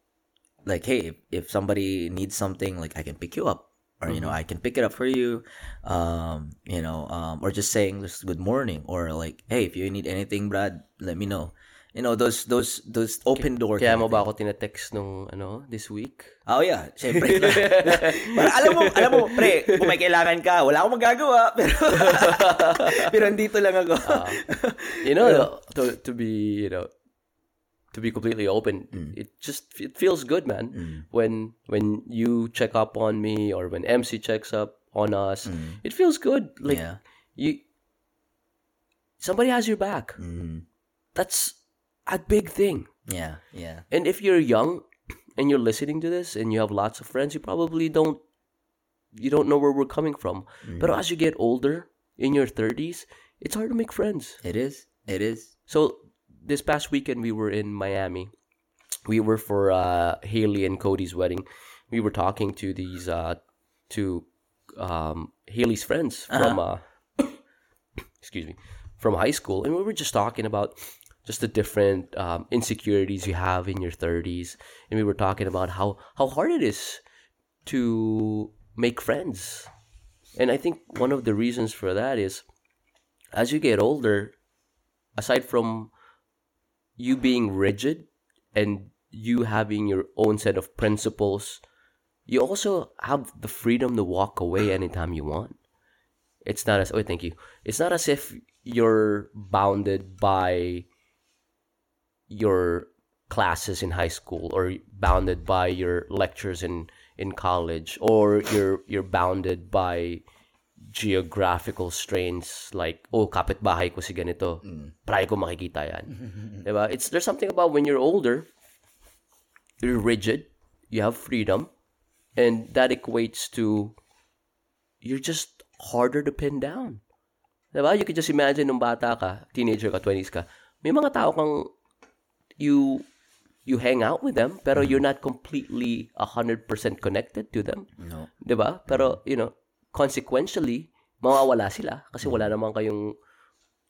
like hey, if, if somebody needs something, like I can pick you up or you know I can pick it up for you, um, you know, um, or just saying just good morning, or like, hey, if you need anything, Brad, let me know. You know those those those open door. Kaya mo ba ako tinetext nung, ano, this week? Oh yeah, syempre. (laughs) (laughs) Para alam mo, alam mo, pre, kung may kailangan ka, wala akong magagawa, (laughs) pero pero andito lang ako. You know, to, to be, you know, to be completely open, Mm. it just, it feels good, man. When, when you check up on me or when MC checks up on us, it feels good. Like, Mm. yeah. you, somebody has your back. Mm. That's a big thing. Yeah, yeah. And if you're young and you're listening to this and you have lots of friends, you probably don't you don't know where we're coming from. But as you get older in your 30s, it's hard to make friends. It is. It is. So this past weekend we were in Miami. We were for uh, Haley and Cody's wedding. We were talking to these uh, to um, Haley's friends from uh, (coughs) excuse me from high school, and we were just talking about just the different um, insecurities you have in your 30s, and we were talking about how how hard it is to make friends. And I think one of the reasons for that is as you get older, aside from you being rigid and you having your own set of principles, you also have the freedom to walk away anytime you want. It's not as oh thank you. It's not as if you're bounded by your classes in high school or bounded by your lectures in in college or you're you're bounded by geographical strains like oh kapitbahay ko si ganito. Palagi ko makikita yan. (laughs) Diba? It's there's something about when you're older you're rigid you have freedom and that equates to you're just harder to pin down. Diba? You can just imagine nung bata ka teenager ka 20s ka may mga tao kang you you hang out with them pero you're not completely 100% connected to them. No. 'di ba? Pero you know, consequentially, mawawala sila kasi wala naman kayong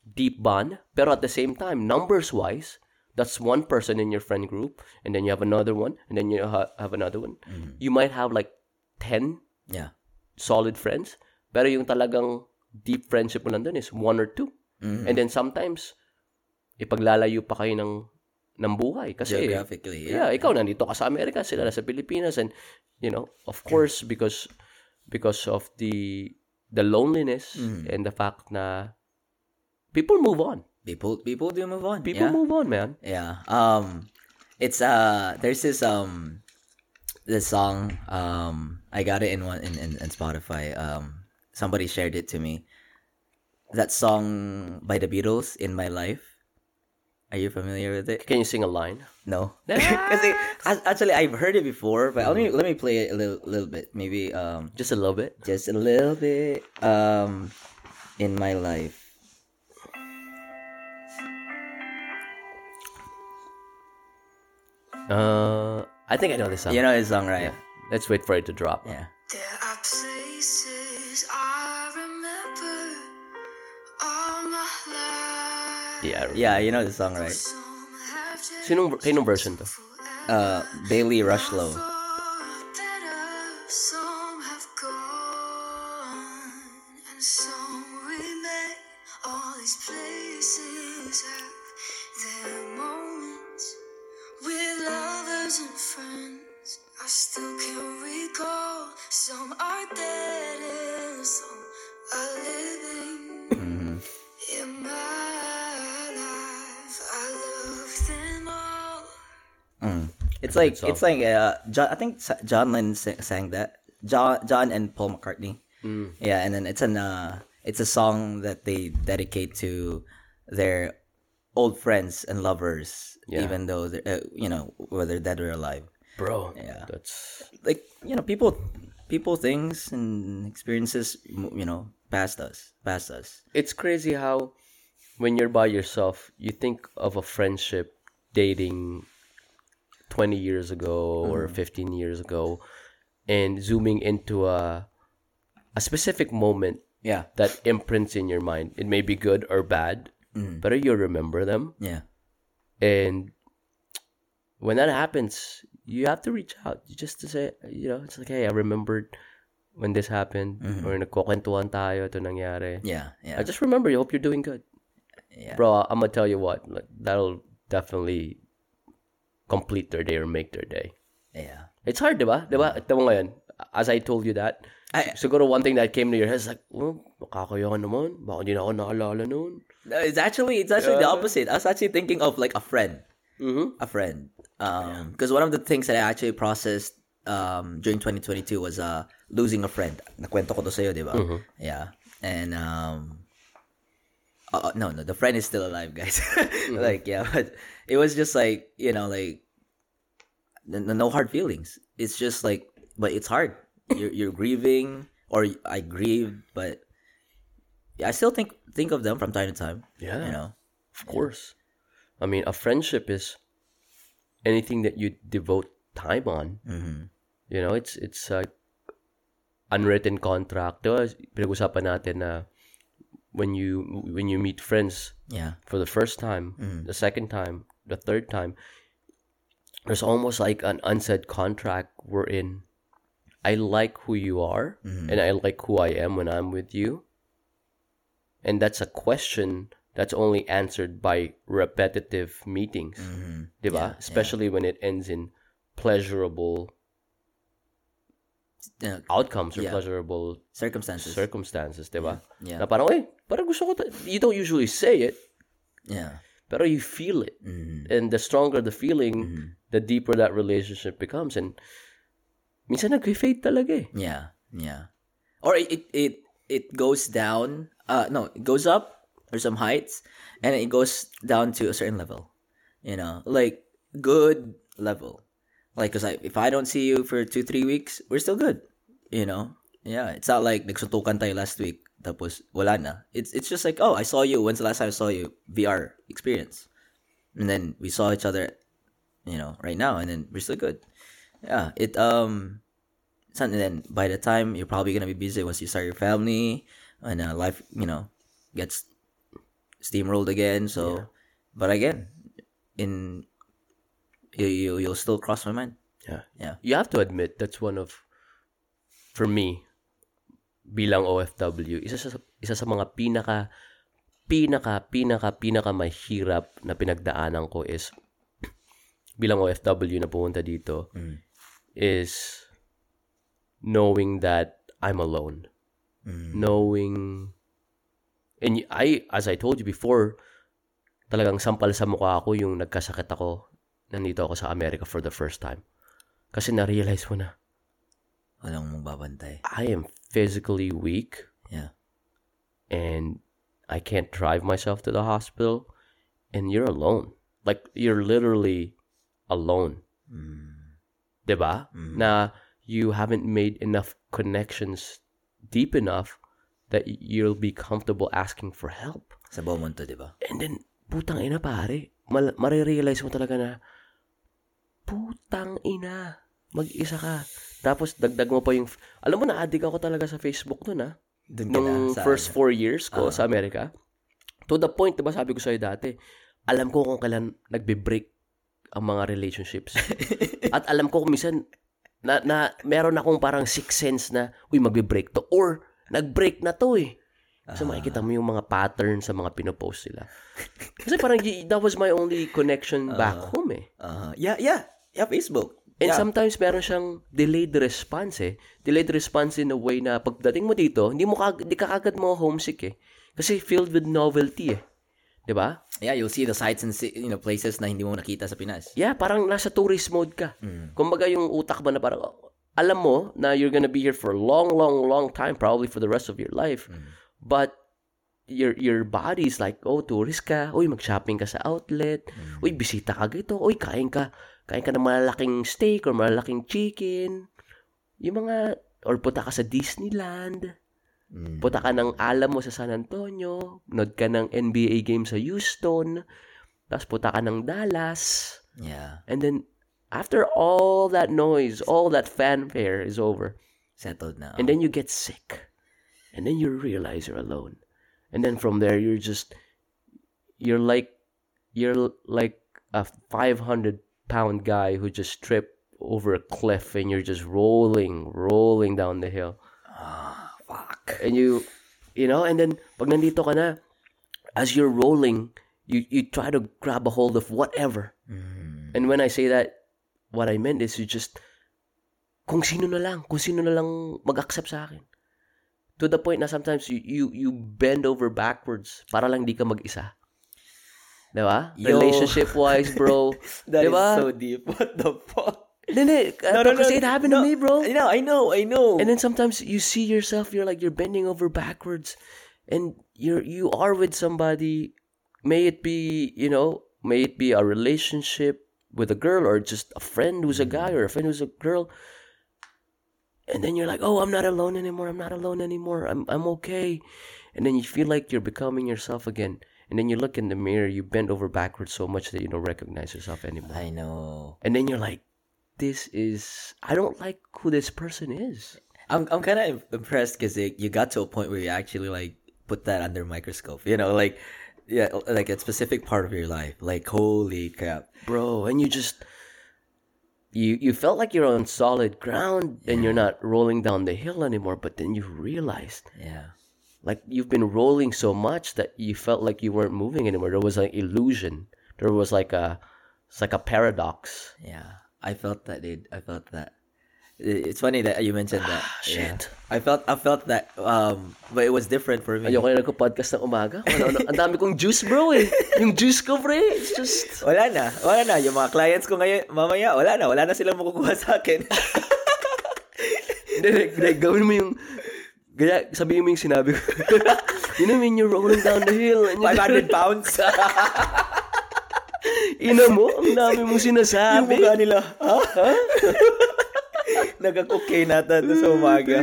deep bond. Pero at the same time, numbers wise, that's one person in your friend group and then you have another one and then you ha- have another one. You might have like 10 Yeah. solid friends, pero yung talagang deep friendship mo nandun is one or two. Mhm. And then sometimes, ipaglalayo pa kayo ng, ng buhay. Kasi, Geographically, yeah, yeah. ikaw nandito ka sa Amerika, sila nasa Pilipinas. And, you know, of course, because because of the the loneliness Mm. and the fact na people move on. People people do move on. People yeah. move on, man. Yeah. Um it's uh there's this um this song um I got it in one in, in, in Spotify. Um somebody shared it to me. That song by the Beatles in my life. Are you familiar with it? Can you sing a line? No. (laughs) Kasi (laughs) a- actually I've heard it before, but let me let me play it a little little bit. Maybe um Just a little bit. just a little bit um in my life. Uh, I think I know this song. You know his song, right? Let's wait for it to drop. Yeah. Yeah. Yeah, you know the song, right? Some have changed Sinong, sinong version to? Uh Bailey Rushlow. It's like it's like uh, John. I think John Lennon sang that. John John and Paul McCartney. Mm. Yeah, and then it's an uh, it's a song that they dedicate to their old friends and lovers, Yeah. even though they're uh, you know whether dead or alive. Bro. Yeah. That's Like you know, people, people, things and experiences, you know, past us, past us. it's crazy how when you're by yourself, you think of a friendship dating 20 years ago or mm-hmm. 15 years ago and zooming into a a specific moment Yeah, that imprints in your mind. It may be good or bad, mm. but you remember them. yeah, And when that happens, you have to reach out just to say, you know, it's like, hey, I remembered when this happened mm-hmm. or nagkukwentuhan tayo, ito nangyari. yeah, yeah. I just remember you. Hope you're doing good. yeah. Bro, I'm gonna tell you what, like, that'll definitely complete their day or make their day. yeah. It's hard, di ba? Di ba? Ito mo ngayon, as I told you that, I- siguro one thing that came to your head is like, oh, makakaya ka naman. Baka hindi na ako naalala noon. No, it's actually it's actually the opposite. I was actually thinking of like a friend, Mm-hmm. a friend. Um, because one of the things that I actually processed um during 2022 was uh losing a friend. Nakwento ko to sa'yo, di ba? Yeah, and um, uh, uh, no, no, the friend is still alive, guys. (laughs) like yeah, but it was just like you know like no hard feelings. It's just like, but it's hard. You're you're grieving, or I grieved, but yeah, I still think think of them from time to time. Yeah. you know. Of course. I mean, a friendship is anything that you devote time on. Mm-hmm. You know, it's it's a unwritten contract. Pinag-usapan natin na when you when you meet friends Yeah. for the first time, the second time, the third time, there's almost like an unsaid contract we're in. I like who you are and I like who I am when I'm with you. And that's a question that's only answered by repetitive meetings. Diba? Especially when it ends in pleasurable Yeah, outcomes or Yeah. pleasurable circumstances. circumstances, diba? Yeah. Na parang, eh, parang gusto ko, ta-" you don't usually say it, yeah. Pero you feel it. Mm-hmm. And the stronger the feeling, the deeper that relationship becomes. And minsan nag-fade talaga eh. Yeah. Yeah. Or it, it it it goes down. Uh no, it goes up or some heights and it goes down to a certain level. You know, like good level. Like cuz I, if I don't see you for 2 3 weeks, we're still good. You know? Yeah, it's not like nagsuntukan tayo last week tapos wala na. It's it's just like, "Oh, I saw you. When's the last time I saw you?" VR experience. And then we saw each other, you know, right now and then we're still good. Yeah, it um something then by the time you're probably gonna be busy once you start your family and uh, life you know gets steamrolled again so but again in you, you you'll still cross my mind Yeah. yeah You have to admit, that's one of, for me, bilang OFW, isa sa isa sa mga pinaka pinaka pinaka pinaka mahirap na pinagdaanan ko is (clears throat) bilang OFW na pumunta dito Mm. is knowing that I'm alone. Mm. Knowing and I as I told you before talagang sampal sa mukha ako yung nagkasakit ako nandito ako sa America for the first time. Kasi na-realize mo na Walang mong babantay. I am physically weak Yeah. and I can't drive myself to the hospital and you're alone. Like you're literally alone. Mm. 'Di ba? Mm. Na you haven't made enough connections deep enough that you'll be comfortable asking for help. Sa Beaumont to, di ba? And then putang ina pare, mal- marirealize mo talaga na putang ina, mag-isa ka. Tapos dagdag mo pa yung alam mo na addict ako talaga sa Facebook noon ah. Na nung sa first ano. four years ko Ah. sa Amerika, to the point, diba sabi ko sa'yo dati, alam ko kung kailan nagbe-break ang mga relationships. (laughs) At alam ko kung minsan, na, na meron akong parang sixth sense na, uy, magbe-break to. Or, nag-break na to eh. So makikita mo yung mga pattern sa mga pinopost sila. Kasi parang that was my only connection back home eh. Uh, yeah, yeah. Yeah, Facebook. And yeah. sometimes meron siyang delayed response eh. Delayed response in a way na pagdating mo dito, hindi mo kag- hindi ka kagad mo homesick eh. Kasi filled with novelty eh. 'Di ba? yeah, you'll see the sites and you know places na hindi mo nakita sa Pinas. Yeah, parang nasa tourist mode ka. Kumbaga yung utak mo na parang alam mo na you're gonna be here for a long, long, long time, probably for the rest of your life. But your your body's like, oh, tourist ka. Uy, mag-shopping ka sa outlet. Uy, bisita ka dito. Uy, kain ka. Kain ka ng malalaking steak or malalaking chicken. Yung mga, or punta ka sa Disneyland. Mm. Punta ka ng Alamo sa San Antonio. Nod ka ng NBA game sa Houston. Tapos punta ka ng Dallas. Yeah. And then, after all that noise, all that fanfare is over, Settled na. and then you get sick. And then you realize you're alone. And then from there, you're just, you're like, you're like a 500 pound guy who just tripped over a cliff and you're just rolling, rolling down the hill. Ah, fuck. And you, you know, and then pag nandito ka na, as you're rolling, you, you try to grab a hold of whatever. Mm. And when I say that, what I meant is you just, kung sino na lang, kung sino na lang mag-accept sa akin. To the point na sometimes you, you, you bend over backwards para lang di ka mag-isa. Diba? Yo. Relationship-wise, bro. (laughs) That is diba? so deep. (laughs) What the fuck? Hindi, hindi. kasi it happened to me, bro. I know, I know, I know. And then sometimes you see yourself, you're like you're bending over backwards, and you're you are with somebody. May it be you know, may it be a relationship with a girl or just a friend who's a guy or a friend who's a girl. And then you're like, oh, I'm not alone anymore. I'm not alone anymore. I'm I'm okay. And then you feel like you're becoming yourself again. And then you look in the mirror, you bend over backwards so much that you don't recognize yourself anymore. I know. And then you're like, this is I don't like who this person is. I'm I'm kind of impressed because you got to a point where you actually like put that under microscope. You know, like yeah, like a specific part of your life. Like holy crap. bro and you just you you felt like you're on solid ground and you're not rolling down the hill anymore but then you realized Yeah. Like you've been rolling so much that you felt like you weren't moving anymore there was an illusion there was like a it's like a paradox Yeah. I felt that, dude. I felt that. It's funny that you mentioned that. Yeah. shit. I felt I felt that um but it was different for me. ayoko na nagko-podcast ng umaga ano, ano, ang dami kong juice bro eh yung juice ko pre it's just Wala na. Wala na. Yung mga clients ko ngayon, mamaya, wala na. Wala na silang makukuha sa akin. Hindi, hindi, gawin mo yung Gaya, sabihin mo yung sinabi ko. (laughs) you know when you're rolling down the hill and (laughs) you 500 pounds. Ina mo, ang dami mong yung sinasabi. mukha nila, ha? (laughs) Nagka-okay nata to sa umaga.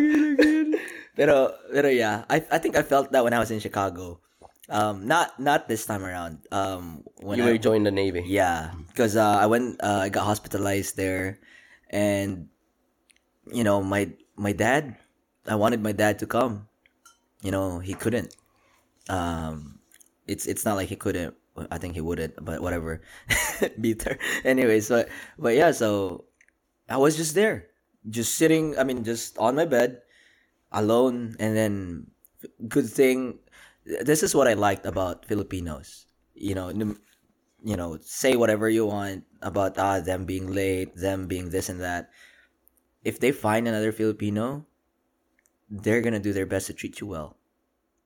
pero, pero yeah, I, I think I felt that when I was in Chicago. Um, not, not this time around. Um, when You I, joined the Navy. Yeah, because uh, I went, uh, I got hospitalized there, and you know, my my dad, I wanted my dad to come. You know, he couldn't. Um, it's it's not like he couldn't. I think he wouldn't, but whatever. (laughs) Bitter. Anyways, but but yeah, so I was just there, just sitting. I mean, just on my bed, alone, and then good thing. This is what I liked about Filipinos. You know, you know, say whatever you want about ah them being late, them being this and that. If they find another Filipino, they're gonna do their best to treat you well.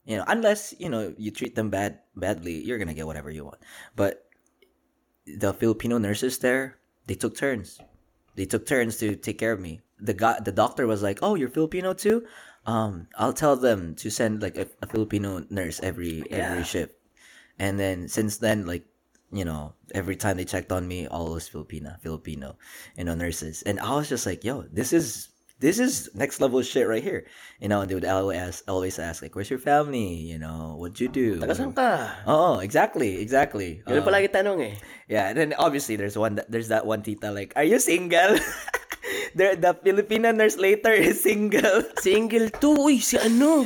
You know, unless you know you treat them bad badly, you're gonna get whatever you want. But the Filipino nurses there, they took turns. They took turns to take care of me. The guy, the doctor was like, "Oh, you're Filipino too? Um, I'll tell them to send like a, a Filipino nurse every every shift." And then since then, like you know, every time they checked on me, all was Filipina, Filipino, you know, nurses, and I was just like, "Yo, this is." This is next level shit right here, you know. They would always ask, always ask, like, "Where's your family? You know, what'd you do?" Ka? Oh, exactly, exactly. Yun Um, palagi tanong eh. yeah, and then obviously there's one that, there's that one tita like, "Are you single?" (laughs) the the Filipina nurse later is single. (laughs) Single to. Uy, si ano?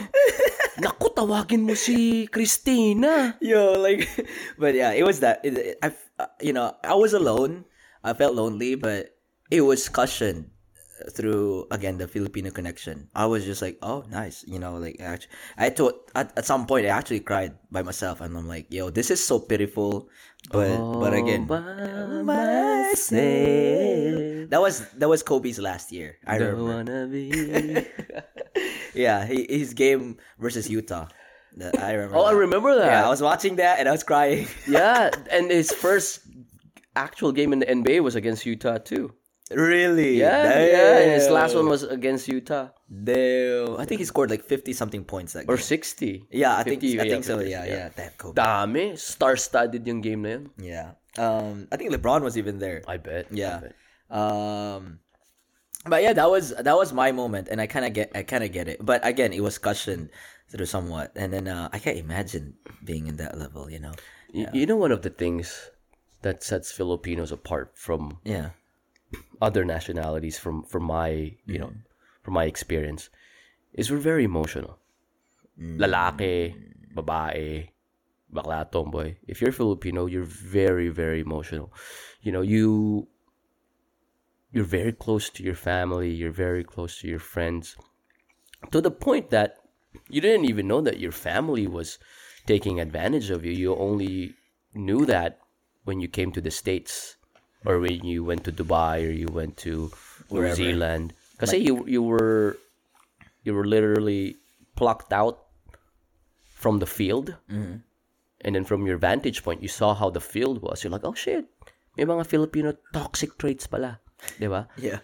Naku, tawagin mo si Christina. Yo, like, (laughs) but yeah, it was that. It, it- I, uh, you know, I was alone. I felt lonely, but it was cushioned through again the Filipino connection. I was just like, oh, nice. You know, like actually, I thought at, at some point I actually cried by myself, and I'm like, yo, this is so pitiful. But but oh, again. That was that was Kobe's last year. I Don't remember. wanna be. (laughs) Yeah, he, his game versus Utah. I remember. Oh, I remember that. Yeah, I was watching that and I was crying. Yeah, (laughs) and his first actual game in the NBA was against Utah too. Really? Yeah, yeah. And his last one was against Utah Damn. I think he scored like fifty something points that game. or sixty. Yeah, I think 50, I think so. 50, Yeah, yeah. Damn, Kobe. Dami, star-studded yung game na yun. Yeah. Um, I think LeBron was even there. I bet. I Yeah. bet. Um, but yeah, that was that was my moment, and I kind of get I kind of get it. But again, it was cushioned through somewhat, and then uh, I can't imagine being in that level. You know. Y- You know, one of the things that sets Filipinos apart from Yeah. Other nationalities, from from my you know, mm. from my experience, is we're very emotional. Mm. Lalaki, babae, bakla, tomboy. If you're Filipino, you're very very emotional. You know, you you're very close to your family. You're very close to your friends, to the point that you didn't even know that your family was taking advantage of you. You only knew that when you came to the States or when you went to Dubai or you went to New Zealand. Because you you were you were literally plucked out from the field. Mm-hmm. And then from your vantage point, you saw how the field was. You're like, oh shit, may mga Filipino toxic traits pala. Di ba? (laughs) Yeah.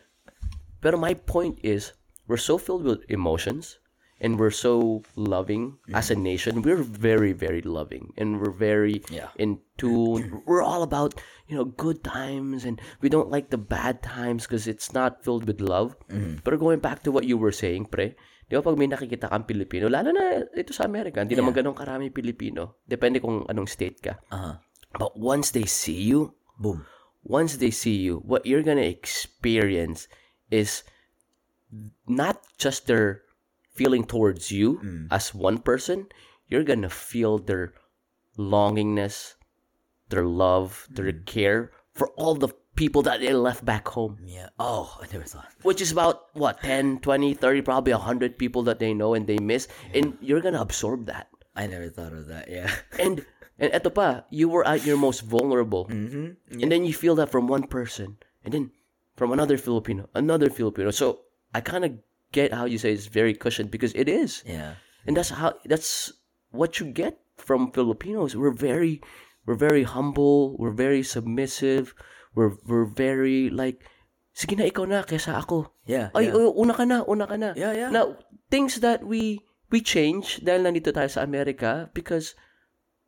But my point is, we're so filled with emotions and we're so loving as a nation. We're very, very loving and we're very Yeah. in tune. We're all about, you know, good times and we don't like the bad times because it's not filled with love. But going back to what you were saying, pre, di ba pag may nakikita kang Pilipino, lalo na ito sa Amerika, hindi naman ganun karami Pilipino. Depende kung anong state ka. Uh-huh. But once they see you, Boom. once they see you, what you're gonna experience is not just their feeling towards you as one person, you're gonna feel their longingness, their love, their care for all the people that they left back home. Yeah. Oh, I never thought. Which is about what 10, 20, 30, probably 100 people that they know and they miss. And you're gonna absorb that. I never thought of that. Yeah. (laughs) And and eto pa, you were at your most vulnerable. mm-hmm. And then you feel that from one person, and then from another Filipino, another Filipino. So I kind of get how you say it's very cushioned because it is, Yeah. and that's how that's what you get from Filipinos. We're very, we're very humble. We're very submissive. We're we're very like, sige na ikaw na kesa ako. Yeah. Ay, yeah. una ka na, una ka na. Yeah, yeah. Now, things that we we change dahil nandito tayo sa Amerika because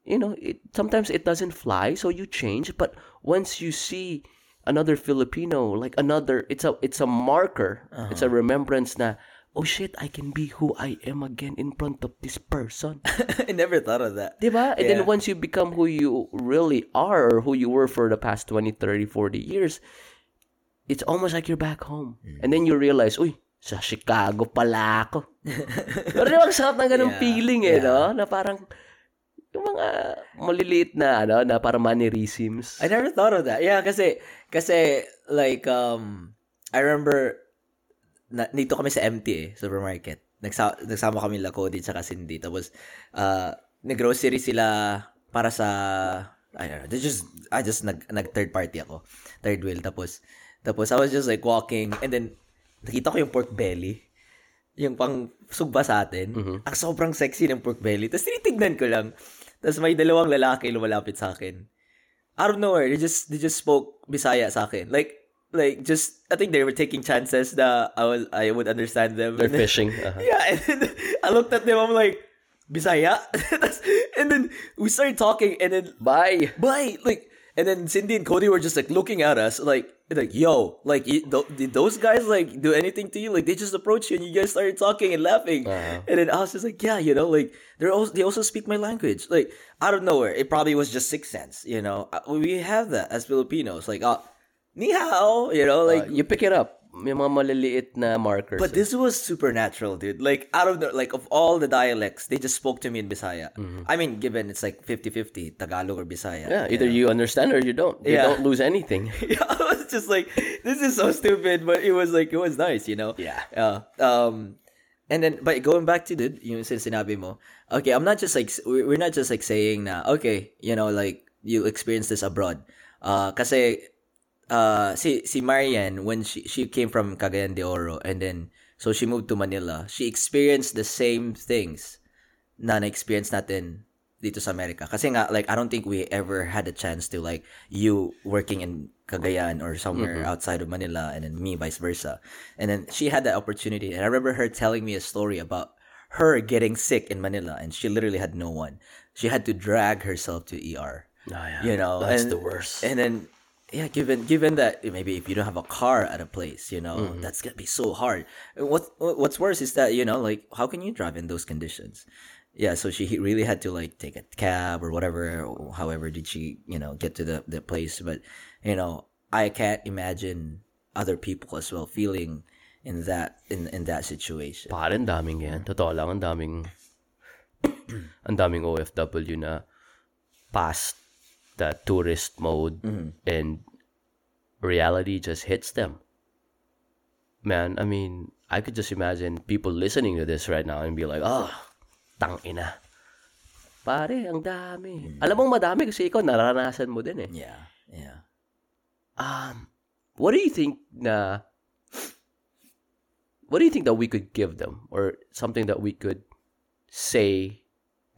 you know, it, sometimes it doesn't fly, so you change. But once you see another Filipino, like another, it's a it's a marker. It's a remembrance na, oh shit, I can be who I am again in front of this person. (laughs) I never thought of that. Diba? And Yeah. then once you become who you really are or who you were for the past 20, 30, 40 years, it's almost like you're back home. Mm. And then you realize, uy, sa Chicago pala ako. (laughs) Pero di ba, ang sarap ng ganung Yeah, feeling eh, yeah. no? Na parang, yung mga maliliit na, ano, na parang mannerisms. I never thought of that. Yeah, kasi kasi like um I remember na, dito kami sa MT eh, supermarket. nagsa- nagsama kami la Cody tsaka Cindy. Tapos, uh, nag-grocery sila para sa, I don't know, they just, I just nag, nag third party ako. Third wheel. Tapos, tapos I was just like walking and then, nakita ko yung pork belly. Yung pang sugba sa atin. Ang sobrang sexy ng pork belly. Tapos tinitignan ko lang. Tapos may dalawang lalaki lumalapit sa akin. Out of nowhere, they just they just spoke Bisaya sa akin. Like like just I think they were taking chances that I was I would understand them. They're then- fishing. (laughs) Uh-huh. Yeah, and then I looked at them. I'm like, Bisaya, (laughs) and then we started talking, and then Bye. bye, like, and then Cindy and Cody were just like looking at us, like, like, yo, like, th- did those guys like do anything to you? Like, they just approached you, and you guys started talking and laughing, Uh-huh. and then I was just like, yeah, you know, like, they're also they also speak my language, like, out of nowhere. It probably was just sixth sense, you know. Uh, We have that as Filipinos, like, uh, ni hao, you know, like, Uh, you pick it up. May mga maliliit na markers. But this was supernatural, dude. Like out of the like of all the dialects, they just spoke to me in Bisaya. I mean, given it's like 50-50, Tagalog or Bisaya. yeah, either you understand or you don't. You Yeah. don't lose anything. (laughs) yeah, I was just like, this is so stupid, but it was like it was nice, you know. Yeah. Uh, um, and then but going back to the yung since sinabi mo, okay, I'm not just like we're not just like saying na okay, you know, like you experience this abroad. Uh, kasi uh si si Marian when she she came from Cagayan de Oro and then so she moved to Manila, she experienced the same things na na-experience natin dito sa Amerika. Kasi nga, like, I don't think we ever had a chance to, like, you working in Cagayan or somewhere outside of Manila and then me vice versa. And then she had that opportunity. And I remember her telling me a story about her getting sick in Manila and she literally had no one. She had to drag herself to ER. Oh, yeah. You know, That's and- the worst. And then, yeah, given given that maybe if you don't have a car at a place, you know, Mm-hmm. that's gonna be so hard. What what's worse is that you know, like, how can you drive in those conditions? Yeah, so she really had to like take a cab or whatever. or However, did she you know get to the the place? But you know, I can't imagine other people as well feeling in that in in that situation. Pare, ang daming yan. Totoo lang, ang daming (clears throat) ang daming OFW na past the tourist mode and reality just hits them. Man, I mean, I could just imagine people listening to this right now and be like, oh, tang ina. Pare, ang dami. Alam mo, madami kasi ikaw naranasan mo din eh. Yeah, yeah. Um, what do you think na what do you think that we could give them or something that we could say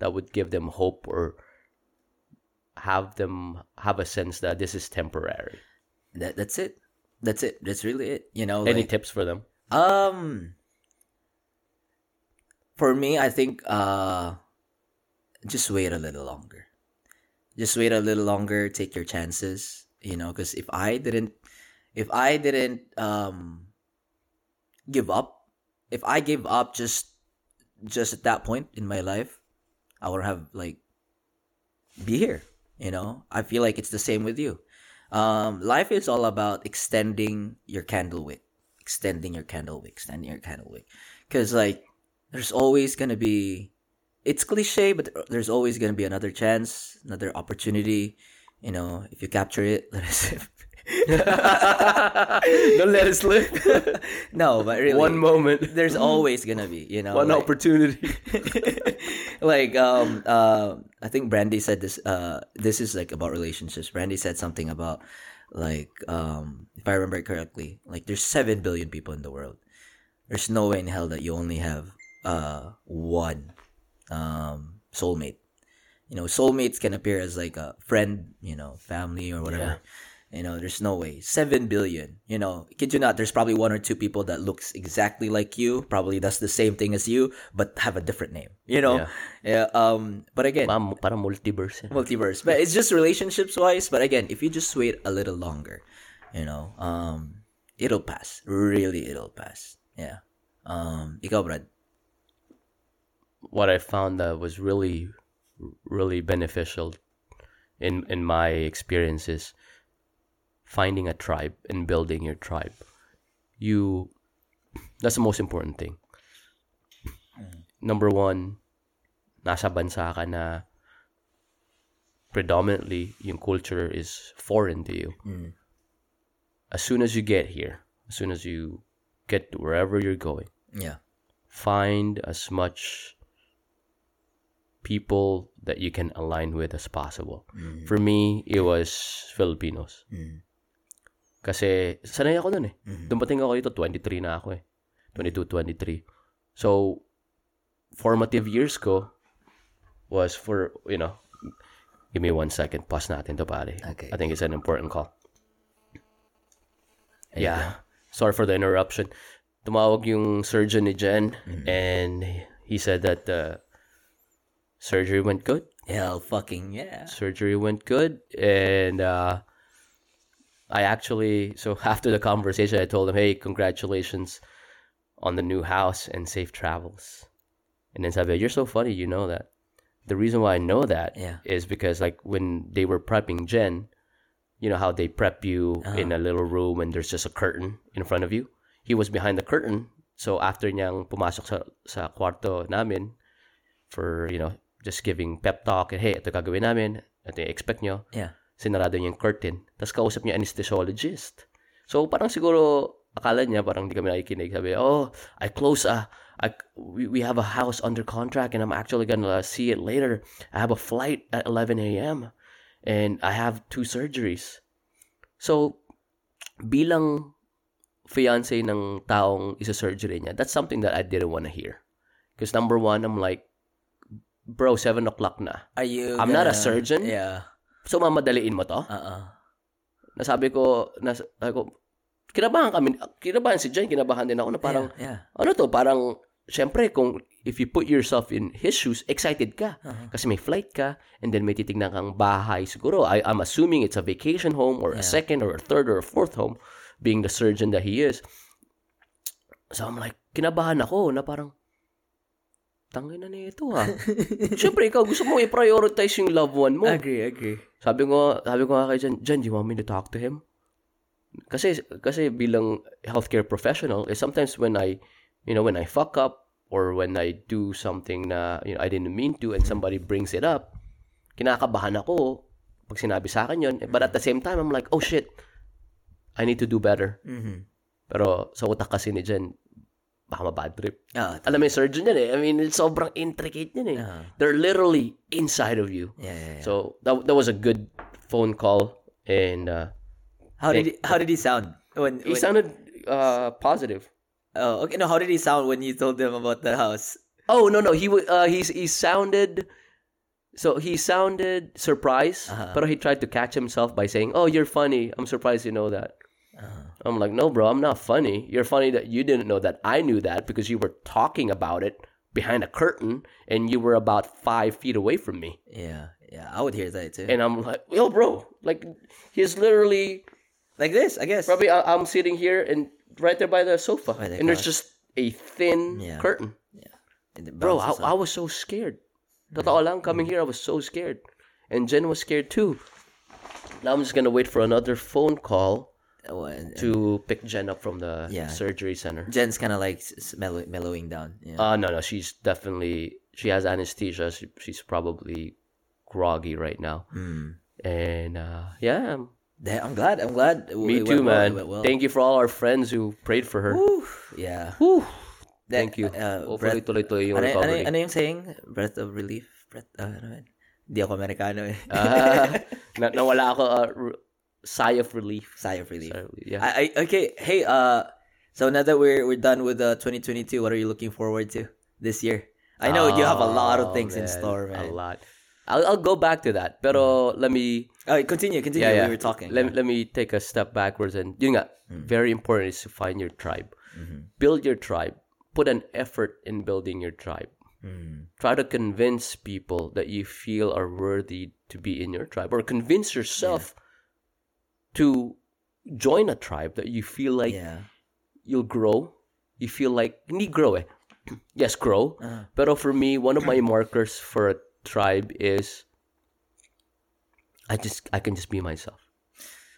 that would give them hope or have them have a sense that this is temporary? That that's it. That's it. That's really it. You know, Any like- tips for them? Um for me, I think uh just wait a little longer. Just wait a little longer, take your chances, you know, cuz if I didn't if I didn't um give up, if I gave up just just at that point in my life, I would have like be here, you know? I feel like it's the same with you. Um life is all about extending your candle wick extending your candle wick, extending your candle wick. Because, like, there's always going to be, it's cliche, but there's always going to be another chance, another opportunity. You know, if you capture it, (laughs) let us. (laughs) Don't let it slip. (laughs) no, but really, One moment. there's always going to be, you know. One like- opportunity. (laughs) like um uh I think Brandy said this uh this is like about relationships. Brandy said something about like um if I remember correctly, like there's seven billion people in the world. There's no way in hell that you only have uh one um soulmate. You know, soulmates can appear as like a friend, you know, family or whatever. You know, there's no way. Seven billion. You know, kid you not, there's probably one or two people that looks exactly like you, probably does the same thing as you, but have a different name. You know? Yeah. um but again, parang multiverse. yan. multiverse. But it's just relationships wise. But again, if you just wait a little longer, you know, um it'll pass. Really it'll pass. Yeah. Um ikaw, Brad. what I found that was really, really beneficial in in my experiences, finding a tribe and building your tribe. You, that's the most important thing. Number one, nasa bansa ka na predominantly yung culture is foreign to you. Mm. As soon as you get here, as soon as you get to wherever you're going, Yeah. find as much people that you can align with as possible. Mm. For me, it was Filipinos. Mm. Kasi sanay ako nun eh. Dumating ako dito, 23 na ako eh. 22, 23. So, formative years ko was for, you know, give me one second. Pause natin to pare. Okay. I think it's an important call. Yeah. Sorry for the interruption. Tumawag yung surgeon ni Jen and he said that the surgery went good. Hell fucking yeah. Surgery went good and uh, I actually so (laughs) after the conversation I told him, "Hey, congratulations on the new house and safe travels." And then sabi, "You're so funny, you know that." The reason why I know that is Yeah. because like when they were prepping Jen, you know how they prep you uh-huh. in a little room and there's just a curtain in front of you. He was behind the curtain, so after niyang pumasok sa sa kwarto namin for you know just giving pep talk and hey, ito gagawin namin, ito yung expect nyo, Yeah. Sinarado niya yung curtain. Tapos kausap niya anesthesiologist. So parang siguro akala niya parang hindi kami nakikinig. Sabi, oh, I close a, I, we, we have a house under contract and I'm actually gonna see it later. I have a flight at 11 a.m. and I have two surgeries. So, bilang fiance ng taong isa-surgery niya, that's something that I didn't want to hear. Because number one, I'm like, bro, 7 o'clock na. Are you I'm not a gonna- surgeon. Yeah. So, mamadaliin mo to? Uh-uh. nasabi ko, nas, ako, kinabahan kami, kinabahan si Jen, kinabahan din ako na parang, yeah. ano to, parang, syempre, kung, if you put yourself in his shoes, excited ka. Uh-huh. Kasi may flight ka, and then may titignan kang bahay. Siguro, I, I'm assuming it's a vacation home, or a second, or a third, or a fourth home, being the surgeon that he is. So, I'm like, kinabahan ako, na parang, tangin na nito ha. Siyempre, ikaw, gusto mo i-prioritize yung loved one mo. Agree, agree. Sabi ko, sabi ko nga kay Jen, Jen, do you want me to talk to him? Kasi, kasi bilang healthcare professional, eh, sometimes when I, you know, when I fuck up, or when I do something na, you know, I didn't mean to, and somebody brings it up, kinakabahan ako pag sinabi sa akin yun. Eh, But at the same time, I'm like, oh shit, I need to do better. Mm-hmm. Pero sa utak kasi ni Jen, baka ma-bad trip. Oh, Alam mo yung surgeon yan eh. I mean, it's sobrang intricate yan eh. Ah. They're literally inside of you. yeah, yeah, yeah. So that that was a good phone call, and uh, how did he, how did he sound when, he when- sounded uh, positive. Oh, okay. No, how did he sound when you told him about the house? Oh no no he uh, he's he sounded so he sounded surprised, Uh-huh. but he tried to catch himself by saying, "Oh, you're funny. I'm surprised you know that." Uh-huh. I'm like, "No, bro, I'm not funny. You're funny that you didn't know that I knew that because you were talking about it behind a curtain and you were about five feet away from me." Yeah, yeah. I would hear that too. And I'm like, "Yo, bro, like he's literally." like this, I guess. Probably I- I'm sitting here and right there by the sofa, the and there's just a thin Yeah. curtain. It Bro, I, I was so scared. Totoo lang, coming here, I was so scared. And Jen was scared too. Now I'm just gonna wait for another phone call Oh, and- and to pick Jen up from the Yeah. surgery center. Jen's kind of like mellow, mellowing down. Yeah. Uh, no, no, she's definitely, she has anesthesia. She, she's probably groggy right now. Hmm. And uh, yeah, Damn, I'm glad. I'm glad. me too, well, man. well. Thank you for all our friends who prayed for her. Whew, yeah. That, Thank you. Uh, Hopefully, breath, tuloy-tuloy yung ano, ano, recovery. ano yung saying? Breath of relief? Breath, uh, ano? Hindi ako Amerikano eh. Ah, (laughs) na, nawala ako uh, sigh of relief. Sigh of relief. Sigh of relief, Yeah. I, I, okay, hey, uh, so now that we're we're done with uh, 2022, what are you looking forward to this year? I know you have a lot of Oh, things in man, store, A lot. I'll, I'll go back to that. Pero let me Oh, continue, continue. yeah, yeah. We were talking. Let, yeah. let me take a step backwards and yun nga, very important is to find your tribe. Mm-hmm. Build your tribe. Put an effort in building your tribe. Mm. Try to convince people that you feel are worthy to be in your tribe or convince yourself to join a tribe that you feel like yeah. you'll grow. You feel like hindi grow eh. (clears throat) yes, grow. Uh-huh. Pero for me, one of my markers for a tribe is I just I can just be myself.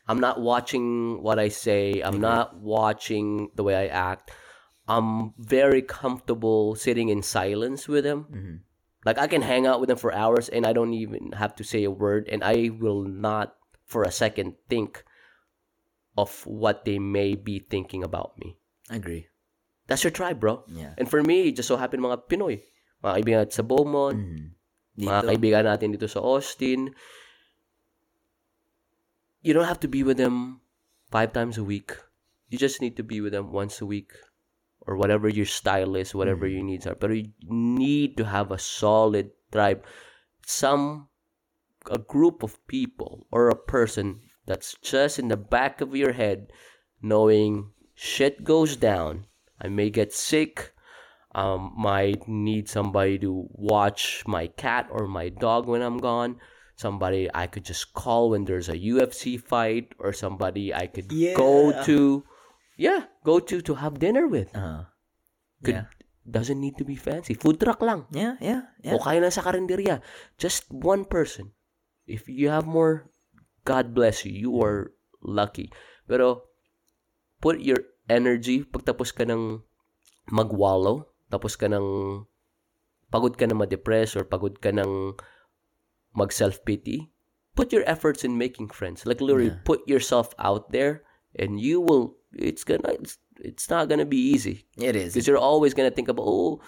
I'm not watching what I say. I'm not watching the way I act. I'm very comfortable sitting in silence with them. Mm-hmm. Like I can hang out with them for hours and I don't even have to say a word and I will not for a second think of what they may be thinking about me I agree. that's your tribe, bro. Yeah. And for me, just so happen mga Pinoy. Mga kaibigan natin sa Beaumont, Mhm. Dito. mga kaibigan natin dito sa Austin. You don't have to be with them five times a week. You just need to be with them once a week or whatever your style is, whatever your needs are. But you need to have a solid tribe. Some, a group of people or a person that's just in the back of your head knowing shit goes down. I may get sick. Um, might need somebody to watch my cat or my dog when I'm gone. Somebody I could just call when there's a UFC fight or somebody I could go to. Yeah, go to to have dinner with. Uh-huh. Could, Yeah. Doesn't need to be fancy. Food truck lang. Yeah, yeah, yeah. O kaya lang sa karinderya. Just one person. If you have more, God bless you. You are lucky. Pero, put your energy, pagtapos ka ng magwallow, tapos ka ng pagod ka na ma-depress or pagod ka ng mag-self-pity, put your efforts in making friends. Like literally, Yeah. put yourself out there and you will, it's gonna, it's, it's not gonna be easy. It is. Because you're always gonna think about, oh,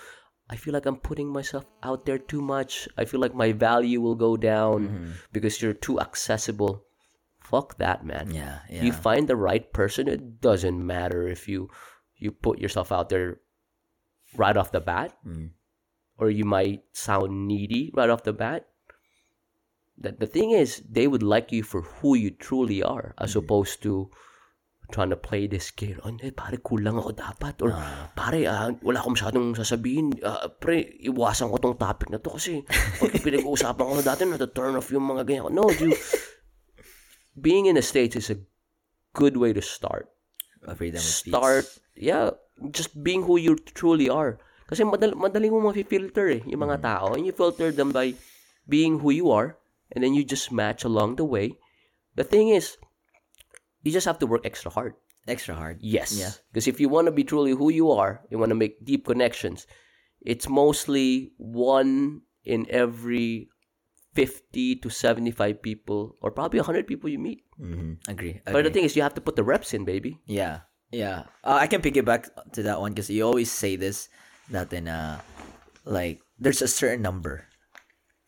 I feel like I'm putting myself out there too much. I feel like my value will go down Mm-hmm. because you're too accessible. Fuck that, man. Yeah, yeah. You find the right person. It doesn't matter if you you put yourself out there right off the bat, Mm. or you might sound needy right off the bat. That the thing is, they would like you for who you truly are, as Mm-hmm. opposed to trying to play this game. Oh, hindi, pare, kulang ako dapat. Or, pare, ah, wala akong masyadong sasabihin. Ah, pre, iwasan ko tong topic na to kasi (laughs) pag pinag-uusapan ko na dati, na turn off yung mga ganyan. No, dude. Being in the States is a good way to start. Uh, freedom. Start, yeah, just being who you truly are. Kasi madal madali mo mafi-filter eh, yung mga tao. And you filter them by being who you are, and then you just match along the way. The thing is, you just have to work extra hard. Extra hard. Yes. Yeah. Because if you want to be truly who you are, you want to make deep connections, it's mostly one in every 50 to 75 people, or probably 100 people you meet. Mm-hmm. Agree. But the thing is, you have to put the reps in, baby. Yeah, yeah. Uh, I can piggyback to that one because you always say this that in uh, like there's a certain number.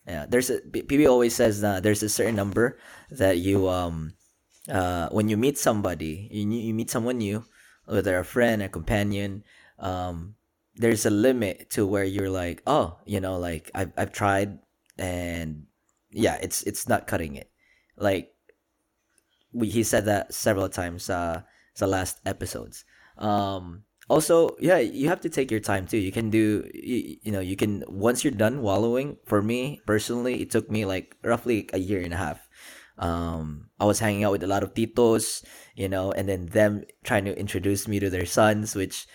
Yeah, there's a P- PB always says that there's a certain number that you um uh when you meet somebody you you meet someone new whether a friend a companion um there's a limit to where you're like oh you know like I've I've tried and yeah it's it's not cutting it. Like we, he said that several times uh the last episodes. Um also yeah you have to take your time too. You can do you, you know you can once you're done wallowing for me personally it took me like roughly a year and a half um i was hanging out with a lot of titos you know and then them trying to introduce me to their sons which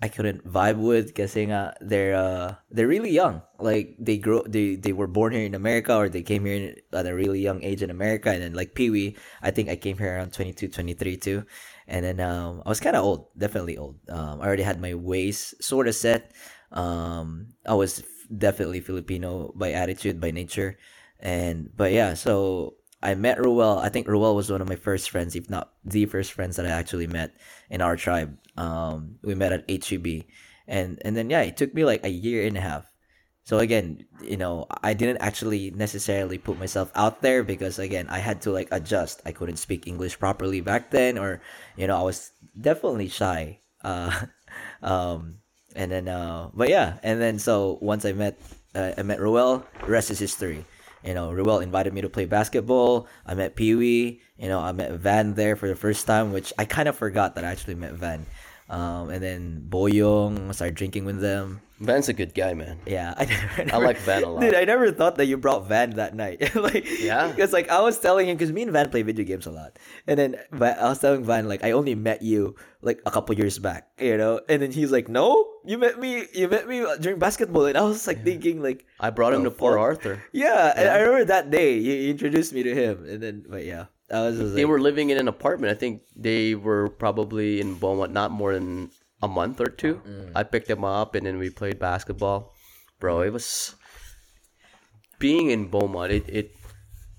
I couldn't vibe with nga they're uh they're really young. Like they grow they they were born here in America or they came here at a really young age in America and then like Pee Wee, I think I came here around 22, 23 too. And then um I was kind of old, definitely old. Um I already had my ways sort of set. Um I was definitely Filipino by attitude, by nature. And but yeah, so I met Ruel. I think Ruel was one of my first friends, if not the first friends that I actually met in our tribe. Um, we met at HEB, and and then yeah, it took me like a year and a half. So again, you know, I didn't actually necessarily put myself out there because again, I had to like adjust. I couldn't speak English properly back then, or you know, I was definitely shy. Uh, (laughs) um, and then uh, but yeah, and then so once I met uh, I met Ruel, rest is history. You know, Ruel invited me to play basketball. I met Pee Wee. You know, I met Van there for the first time, which I kind of forgot that I actually met Van. Um, and then Boyong, started drinking with them. Van's a good guy, man. Yeah, I, (laughs) never, I like Van a lot. Dude, I never thought that you brought Van that night. (laughs) like, Yeah. because like I was telling him, because me and Van play video games a lot, and then I was telling Van like I only met you like a couple years back, you know, and then he's like, no, you met me, you met me during basketball, and I was like thinking like, I brought him Oh, to Port. Arthur. yeah, and I remember that day you introduced me to him, and then but yeah, I They like, were living in an apartment. I think they were probably in Beaumont not more than a month or two. I picked them up and then we played basketball. Bro, it was being in Beaumont. It it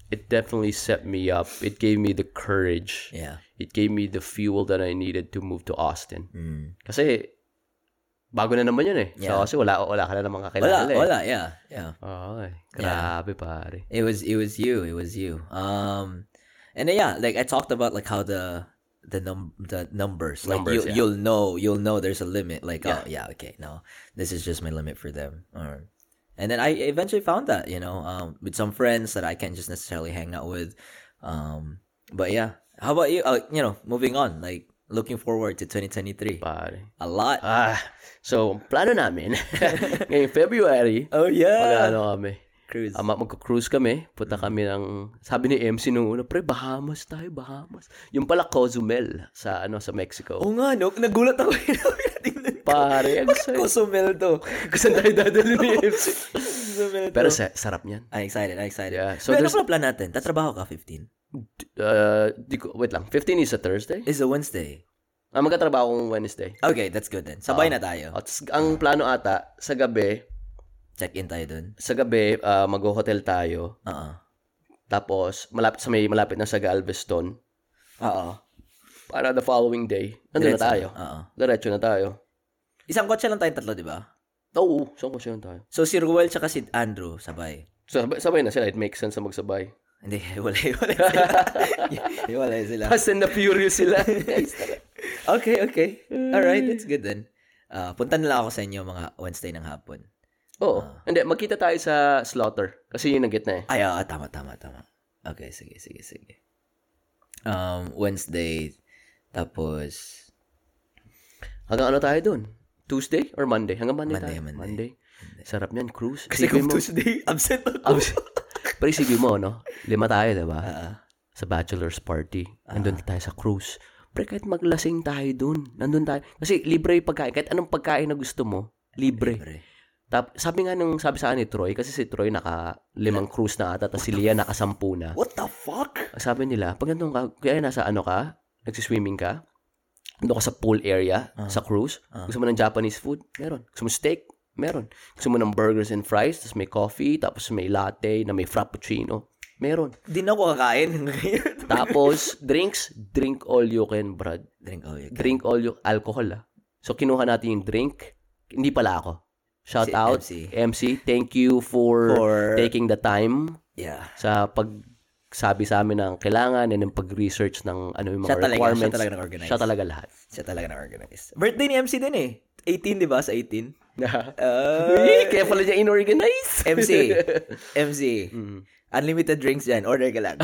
it definitely set me up. It gave me the courage. yeah, It gave me the fuel that I needed to move to Austin. Kasi bago na naman yun eh. Yeah. So, kasi wala, wala ka na namang Wala, kakilala eh. wala, yeah, yeah. Okay. Grabe, pare. It was it was you. It was you. Um, and then, yeah, like I talked about like how the the num the numbers, like Numbers, you yeah. you'll know you'll know there's a limit. Like oh yeah, okay, no, this is just my limit for them. Or, and then I eventually found that you know um with some friends that I can't just necessarily hang out with. Um, but yeah, how about you? Uh, you know, moving on, like looking forward to 2023. Pare. A lot. Ah, so, plano namin, (laughs) (laughs) ngayong February, oh yeah, mag-ano kami, cruise. ama magko-cruise kami, punta kami ng, sabi ni MC nung una, pre, Bahamas tayo, Bahamas. Yung pala Cozumel, sa, ano, sa Mexico. oh nga no, nagulat ako. (laughs) Pare, ang saya. Cozumel to. (laughs) Saan tayo dadali ni MC? Cozumel to. Pero sa, sarap niyan. I'm excited, I'm excited. Yeah, So, so ano pala plan natin? Tatrabaho ka 15? Uh, di ko, wait lang, 15 is a Thursday? Is a Wednesday. Ah, magkatrabaho akong Wednesday. Okay, that's good then. Sabay Ah. na tayo. At ang plano ata, sa gabi, Check-in tayo dun. sa gabi, ah, mag-hotel tayo. Oo. Tapos, malapit sa may malapit na sa Galveston. Oo. Para the following day, nandun na tayo. Oo. Diretso na tayo. Isang kotse lang tayong tatlo, di ba? Oo, saan ko siya tayo? So, si Ruel tsaka si Andrew, sabay. Sabay, sabay na sila. It makes sense na magsabay. Hindi, (laughs) wala, wala sila. (laughs) wala sila. Fast and the Furious sila. (laughs) Okay, okay. Alright, that's good then. Ah, punta na lang ako sa inyo mga Wednesday ng hapon. Oo. Hindi, magkita tayo sa Slaughter. Kasi yun ang gitna eh. Ay, ah, tama, tama, tama. Okay, sige, sige, sige. Um, Wednesday, tapos, Hanggang ano tayo dun? Tuesday or Monday? Hanggang Monday, Monday, tayo. Monday. Sarap niyan, cruise. kasi kung mo, Tuesday, (laughs) absent ako. Abs- Pero isipin mo, no? Lima tayo, diba? Ah, Sa bachelor's party. Nandun tayo sa cruise. Pre, kahit maglasing tayo dun. Nandun tayo. Kasi libre yung pagkain. Kahit anong pagkain na gusto mo, libre. Pre. Tap, sabi nga nung sabi sa akin ni Troy, kasi si Troy naka limang cruise na ata, tapos si Lia naka sampu na. What the fuck? Sabi nila, pag nandun ka, kaya nasa ano ka, nagsiswimming ka, nandun ka sa pool area, sa cruise, gusto mo ng Japanese food, meron. Gusto mo steak, meron. Gusto mo ng burgers and fries, tapos may coffee, tapos may latte, na may frappuccino, meron. Di na ako kakain. (laughs) Tapos, drinks, drink all you can, Brad. Drink all you can. Drink all you, alcohol ah. So, kinuha natin yung drink. Hindi pala ako. Shout Si out, MC. MC. Thank you for, For- taking the time Yeah. sa pag sabi sa amin ng kailangan and yung pag-research ng ano yung mga Siya talaga, requirements. siya talaga nag-organize. Siya talaga lahat. Siya talaga na-organize. Birthday ni MC din eh. 18, di ba? Sa 18. Uh, Uh, kaya pala niya inorganize. MC. (laughs) MC. Mm. Unlimited drinks dyan. Order ka lang.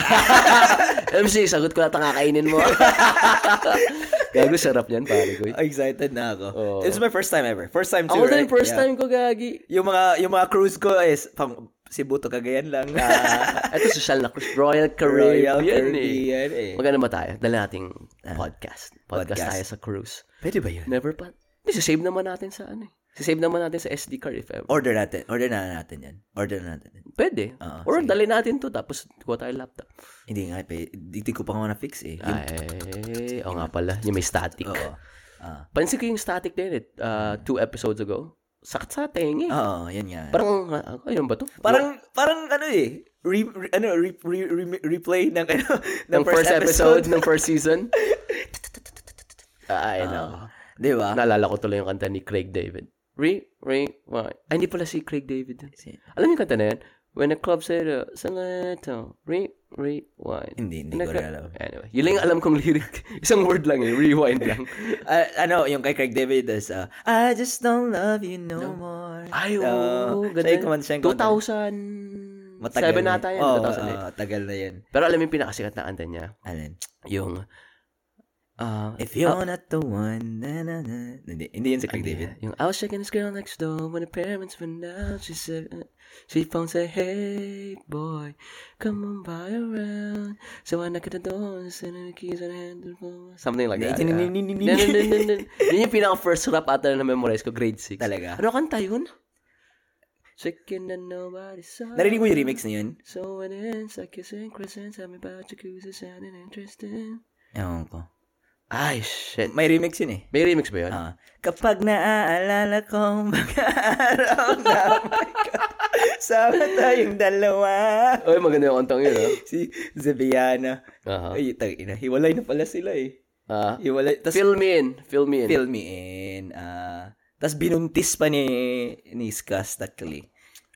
(laughs) MC, sagot ko lahat ang kakainin mo. (laughs) Gago, sarap yan, pare ko. Excited na ako. Oo. It was my first time ever. First time too, Ako din, right? first Yeah. time ko, Gagi. Yung mga yung mga cruise ko is pang Cebu to Cagayan lang. Ah, Ito, social na cruise. Royal Caribbean, Royal eh. Caribbean eh. Maganda ba tayo? Dala nating podcast. Podcast, podcast. tayo sa cruise. Pwede ba yun? Never pa. Hindi, save naman natin sa ano eh. Save naman natin sa SD card if ever. Order natin. Order na natin yan. Order na natin. yan. Pwede. Oo, Or dali natin to tapos kuha tayo laptop. Hindi nga, hindi ko pa nga na-fix eh. Yung, Ay, o nga pala. Yung may static. oo. Ah. Pansin ko yung static din eh. Uh, two episodes ago. Sakit sa tengi. Oo, yan nga. Parang, uh, ayun ba to? Parang, parang ano eh, re, re- ano, re, re, re- replay ng, ano, (laughs) ng, ng first, episode, ng first season. (laughs) Ay, no. Di ba? Naalala ko tuloy yung kanta ni Craig David. Re, re, why? Ay, hindi pala si Craig David. Si- Alam yung kanta na yan? When the club said, uh, Salato, re, rewind. Hindi, hindi ko rin alam. Anyway, yun lang alam kong lyric. (laughs) Isang word lang eh, rewind lang. (laughs) Ah, ano, yung kay Craig David is, uh, I just don't love you no, more. Ay, Oo. Siya yung ganda. siya yung kumanta. 2007 Matagal na ata yan, Oo, 2008. oo, tagal na yun. Pero alam yung pinakasikat na kanta niya? Alin? Yung, ah, If you're not the one, na na na. Hindi, hindi yun si Craig David. Yung I was checking this girl next door when the parents went out. She said, uh, she phone said, Hey boy, come on by around. So I knocked at the door and said the keys on handle. Something like that. Yun yung pinaka first rap ata na memorize ko, grade 6. Talaga? Ano kanta yun? Chicken that nobody saw. Narinig mo yung remix na yun? So when it ends, like kissing crescent, tell me about jacuzzi sounding interesting. Ewan ko. Ay, shit. May remix yun eh. May remix ba yun? Ah, kapag naaalala kong mga araw na may ka- sama tayong dalawa. Ay, maganda yung kantang yun, ah. Si Zebiana. Aha. Ay, tag ina, hiwalay na pala sila eh. Ah. Hiwalay. Tas, Fill me in. Fill me in. fill me in. Ah, Tapos binuntis pa ni, ni Skaz Takli.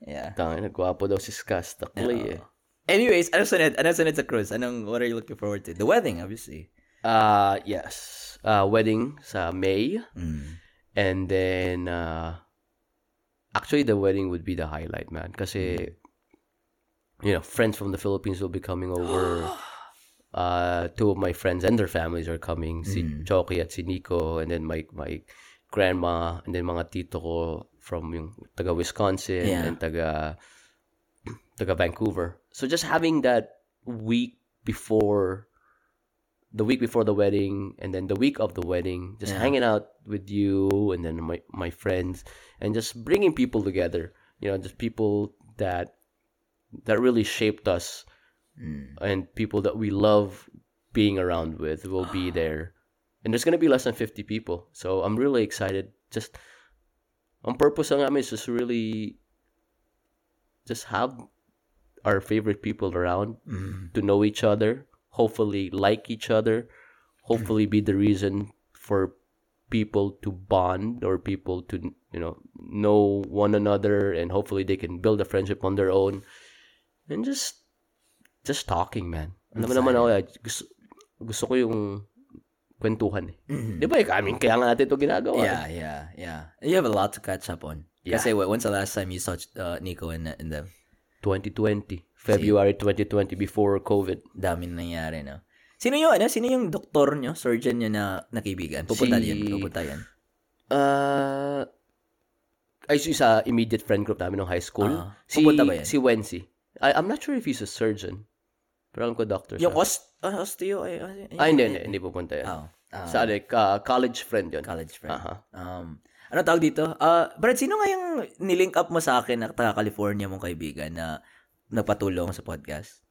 Yeah. Tangin, nagwapo daw si Skaz Takli eh. Anyways, anong sunod? Anong sunod sa cruise? Anong, what are you looking forward to? The wedding, obviously. Uh, yes. Uh, wedding sa May. Mm. And then, uh, actually, the wedding would be the highlight, man. Kasi, you know, friends from the Philippines will be coming over. (gasps) uh, two of my friends and their families are coming. Si Choki at si Nico. And then my, my grandma. And then mga tito ko from yung taga Wisconsin Yeah. and taga, taga Vancouver. So just having that week before the week before the wedding and then the week of the wedding just Yeah. hanging out with you and then my my friends and just bringing people together you know just people that that really shaped us Mm. and people that we love being around with will be there and there's going to be less than 50 people so i'm really excited just on purpose namin is just really just have our favorite people around Mm. to know each other, hopefully like each other, hopefully be the reason for people to bond or people to you know know one another and hopefully they can build a friendship on their own and just just talking man alam mo naman ako eh, gusto, gusto ko yung kwentuhan eh. Di ba? I mean, kaya nga natin ito ginagawa. eh. Yeah, yeah, yeah. You have a lot to catch up on. Yeah. Kasi wait, when's the last time you saw uh, Nico and, and them? 2020. February 2020 before COVID. Dami na nangyari, no? Sino yung, ano, sino yung doktor nyo, surgeon nyo na, na kaibigan? Pupunta Si- yan, pupunta yan. Uh, ay, si sa immediate friend group namin nung high school. Ah, si, pupunta ba yan? Si Wency. I, I'm not sure if he's a surgeon. Pero alam ko doctor Yung siya. ost, uh, osteo, ay, ay, ay, Ah, hindi, hindi. Hindi pupunta yan. Oh, ah, Sa ano, ka- college friend yun. college friend. Aha. Um, ano tawag dito? Uh, Brad, sino nga yung nilink up mo sa akin na taga California mong kaibigan na nagpatulong sa podcast?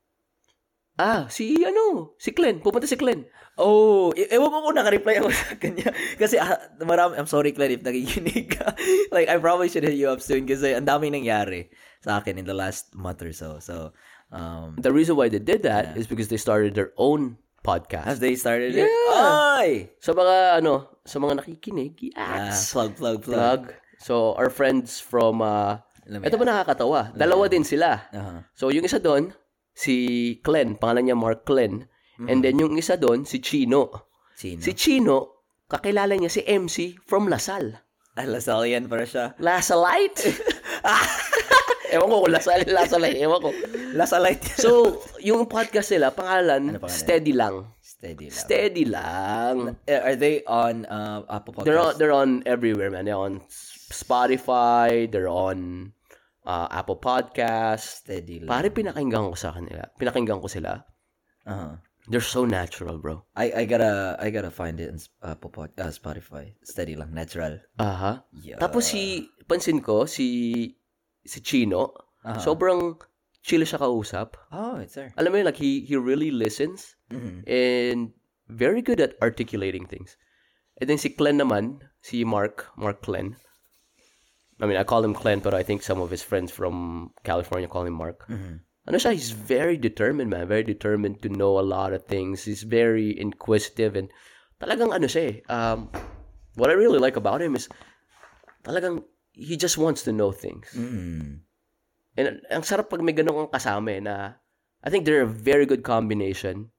Ah, si ano, si Glenn. Pupunta si Glenn. Oh, e- ewan ko kung naka-reply ako (laughs) sa kanya. Kasi ah, marami, I'm sorry Glenn if nakikinig ka. (laughs) like, I probably should hit you up soon kasi ang daming nangyari sa akin in the last month or so. So, um, The reason why they did that is because they started their own podcast. as they started it, Yeah. ay! Sa mga, ano, sa mga nakikinig, Ah, yes. plug, plug, plug. plug. So, our friends from, uh, ito ba nakakatawa? Dalawa din sila. Aha. So, yung isa doon, si Glenn, pangalan niya Mark Glenn. And then yung isa doon, si Chino. Sino? Si Chino, kakilala niya si MC from Lasal. Ah, Lasallian para siya. Lasalite? (laughs) ewan ko kung Lasal, (laughs) Lasalite, ewan ko. Lasalite. So, yung podcast nila, pangalan, Ano pangalan? Steady Lang. Steady lang. Steady Lang. Eh, Are they on uh, Apple Podcasts? They're on, they're on everywhere, man. They're on Spotify, they're on uh, Apple Podcast. Steady lang. Pare, pinakinggan ko sa kanila. Pinakinggan ko sila. Uh-huh. They're so natural, bro. I I gotta I gotta find it in Apple Pod, uh, Spotify. Steady lang, natural. Aha. Yeah. Tapos si, pansin ko, si, si Chino, Aha. sobrang chill siya kausap. Oh, it's there. Alam mo yun, like, he, he really listens Mhm. and very good at articulating things. And then si Glenn naman, si Mark, Mark Glenn. I mean, I call him Glenn, but I think some of his friends from California call him Mark. Ano siya, he's very determined, man. Very determined to know a lot of things. He's very inquisitive and talagang ano siya eh. Um, what I really like about him is talagang he just wants to know things. Mm. And ang sarap pag may ganun kang kasama eh, na I think they're a very good combination.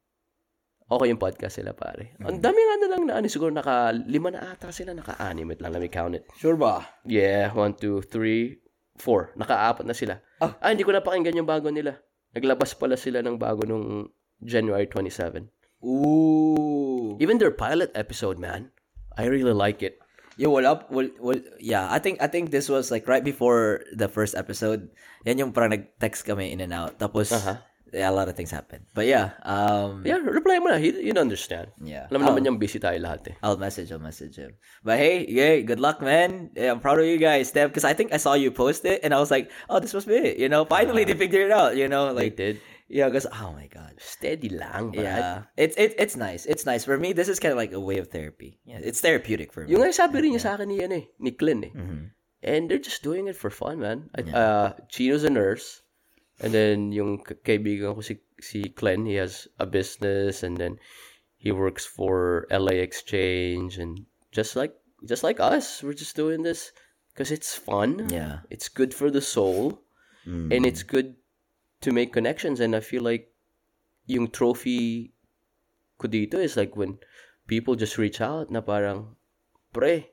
Okay yung podcast sila, pare. Ang dami nga na lang na ano, siguro naka lima na ata sila, naka-anim. Wait lang, let me count it. Sure ba? Yeah, one, two, three, four. Naka-apat na sila. Ah. Ah, hindi ko napakinggan yung bago nila. Naglabas pala sila ng bago nung January 27. Ooh. Even their pilot episode, man. I really like it. What up? Well, well, yeah, I think I think this was like right before the first episode. Yan yung parang nag-text kami in and out. Tapos Aha. yeah, a lot of things happened. But yeah, um Yeah, reply mo na. He, you understand. Yeah. Alam naman niyang busy tayo lahat eh. I'll message I'll message him. But hey, yeah, good luck, man. Yeah, I'm proud of you guys, Steph, because I think I saw you post it and I was like, oh, this must be it. You know, finally they figured it out. You know, like They did. Yeah, because oh my god. Steady lang, Brad. Yeah, it's it, it's nice. It's nice for me. This is kind of like a way of therapy. Yeah, it's therapeutic for me. Yung sabi rin niya sa akin ni, ano eh, ni Glenn eh. Mm-hmm. And they're just doing it for fun, man. I- Uh, Chino's a nurse. And then yung kaibigan ko si, si Glenn, he has a business and then he works for LA Exchange and just like just like us, we're just doing this because it's fun. Yeah. It's good for the soul, and it's good to make connections. And I feel like yung trophy ko dito is like when people just reach out na parang, pre,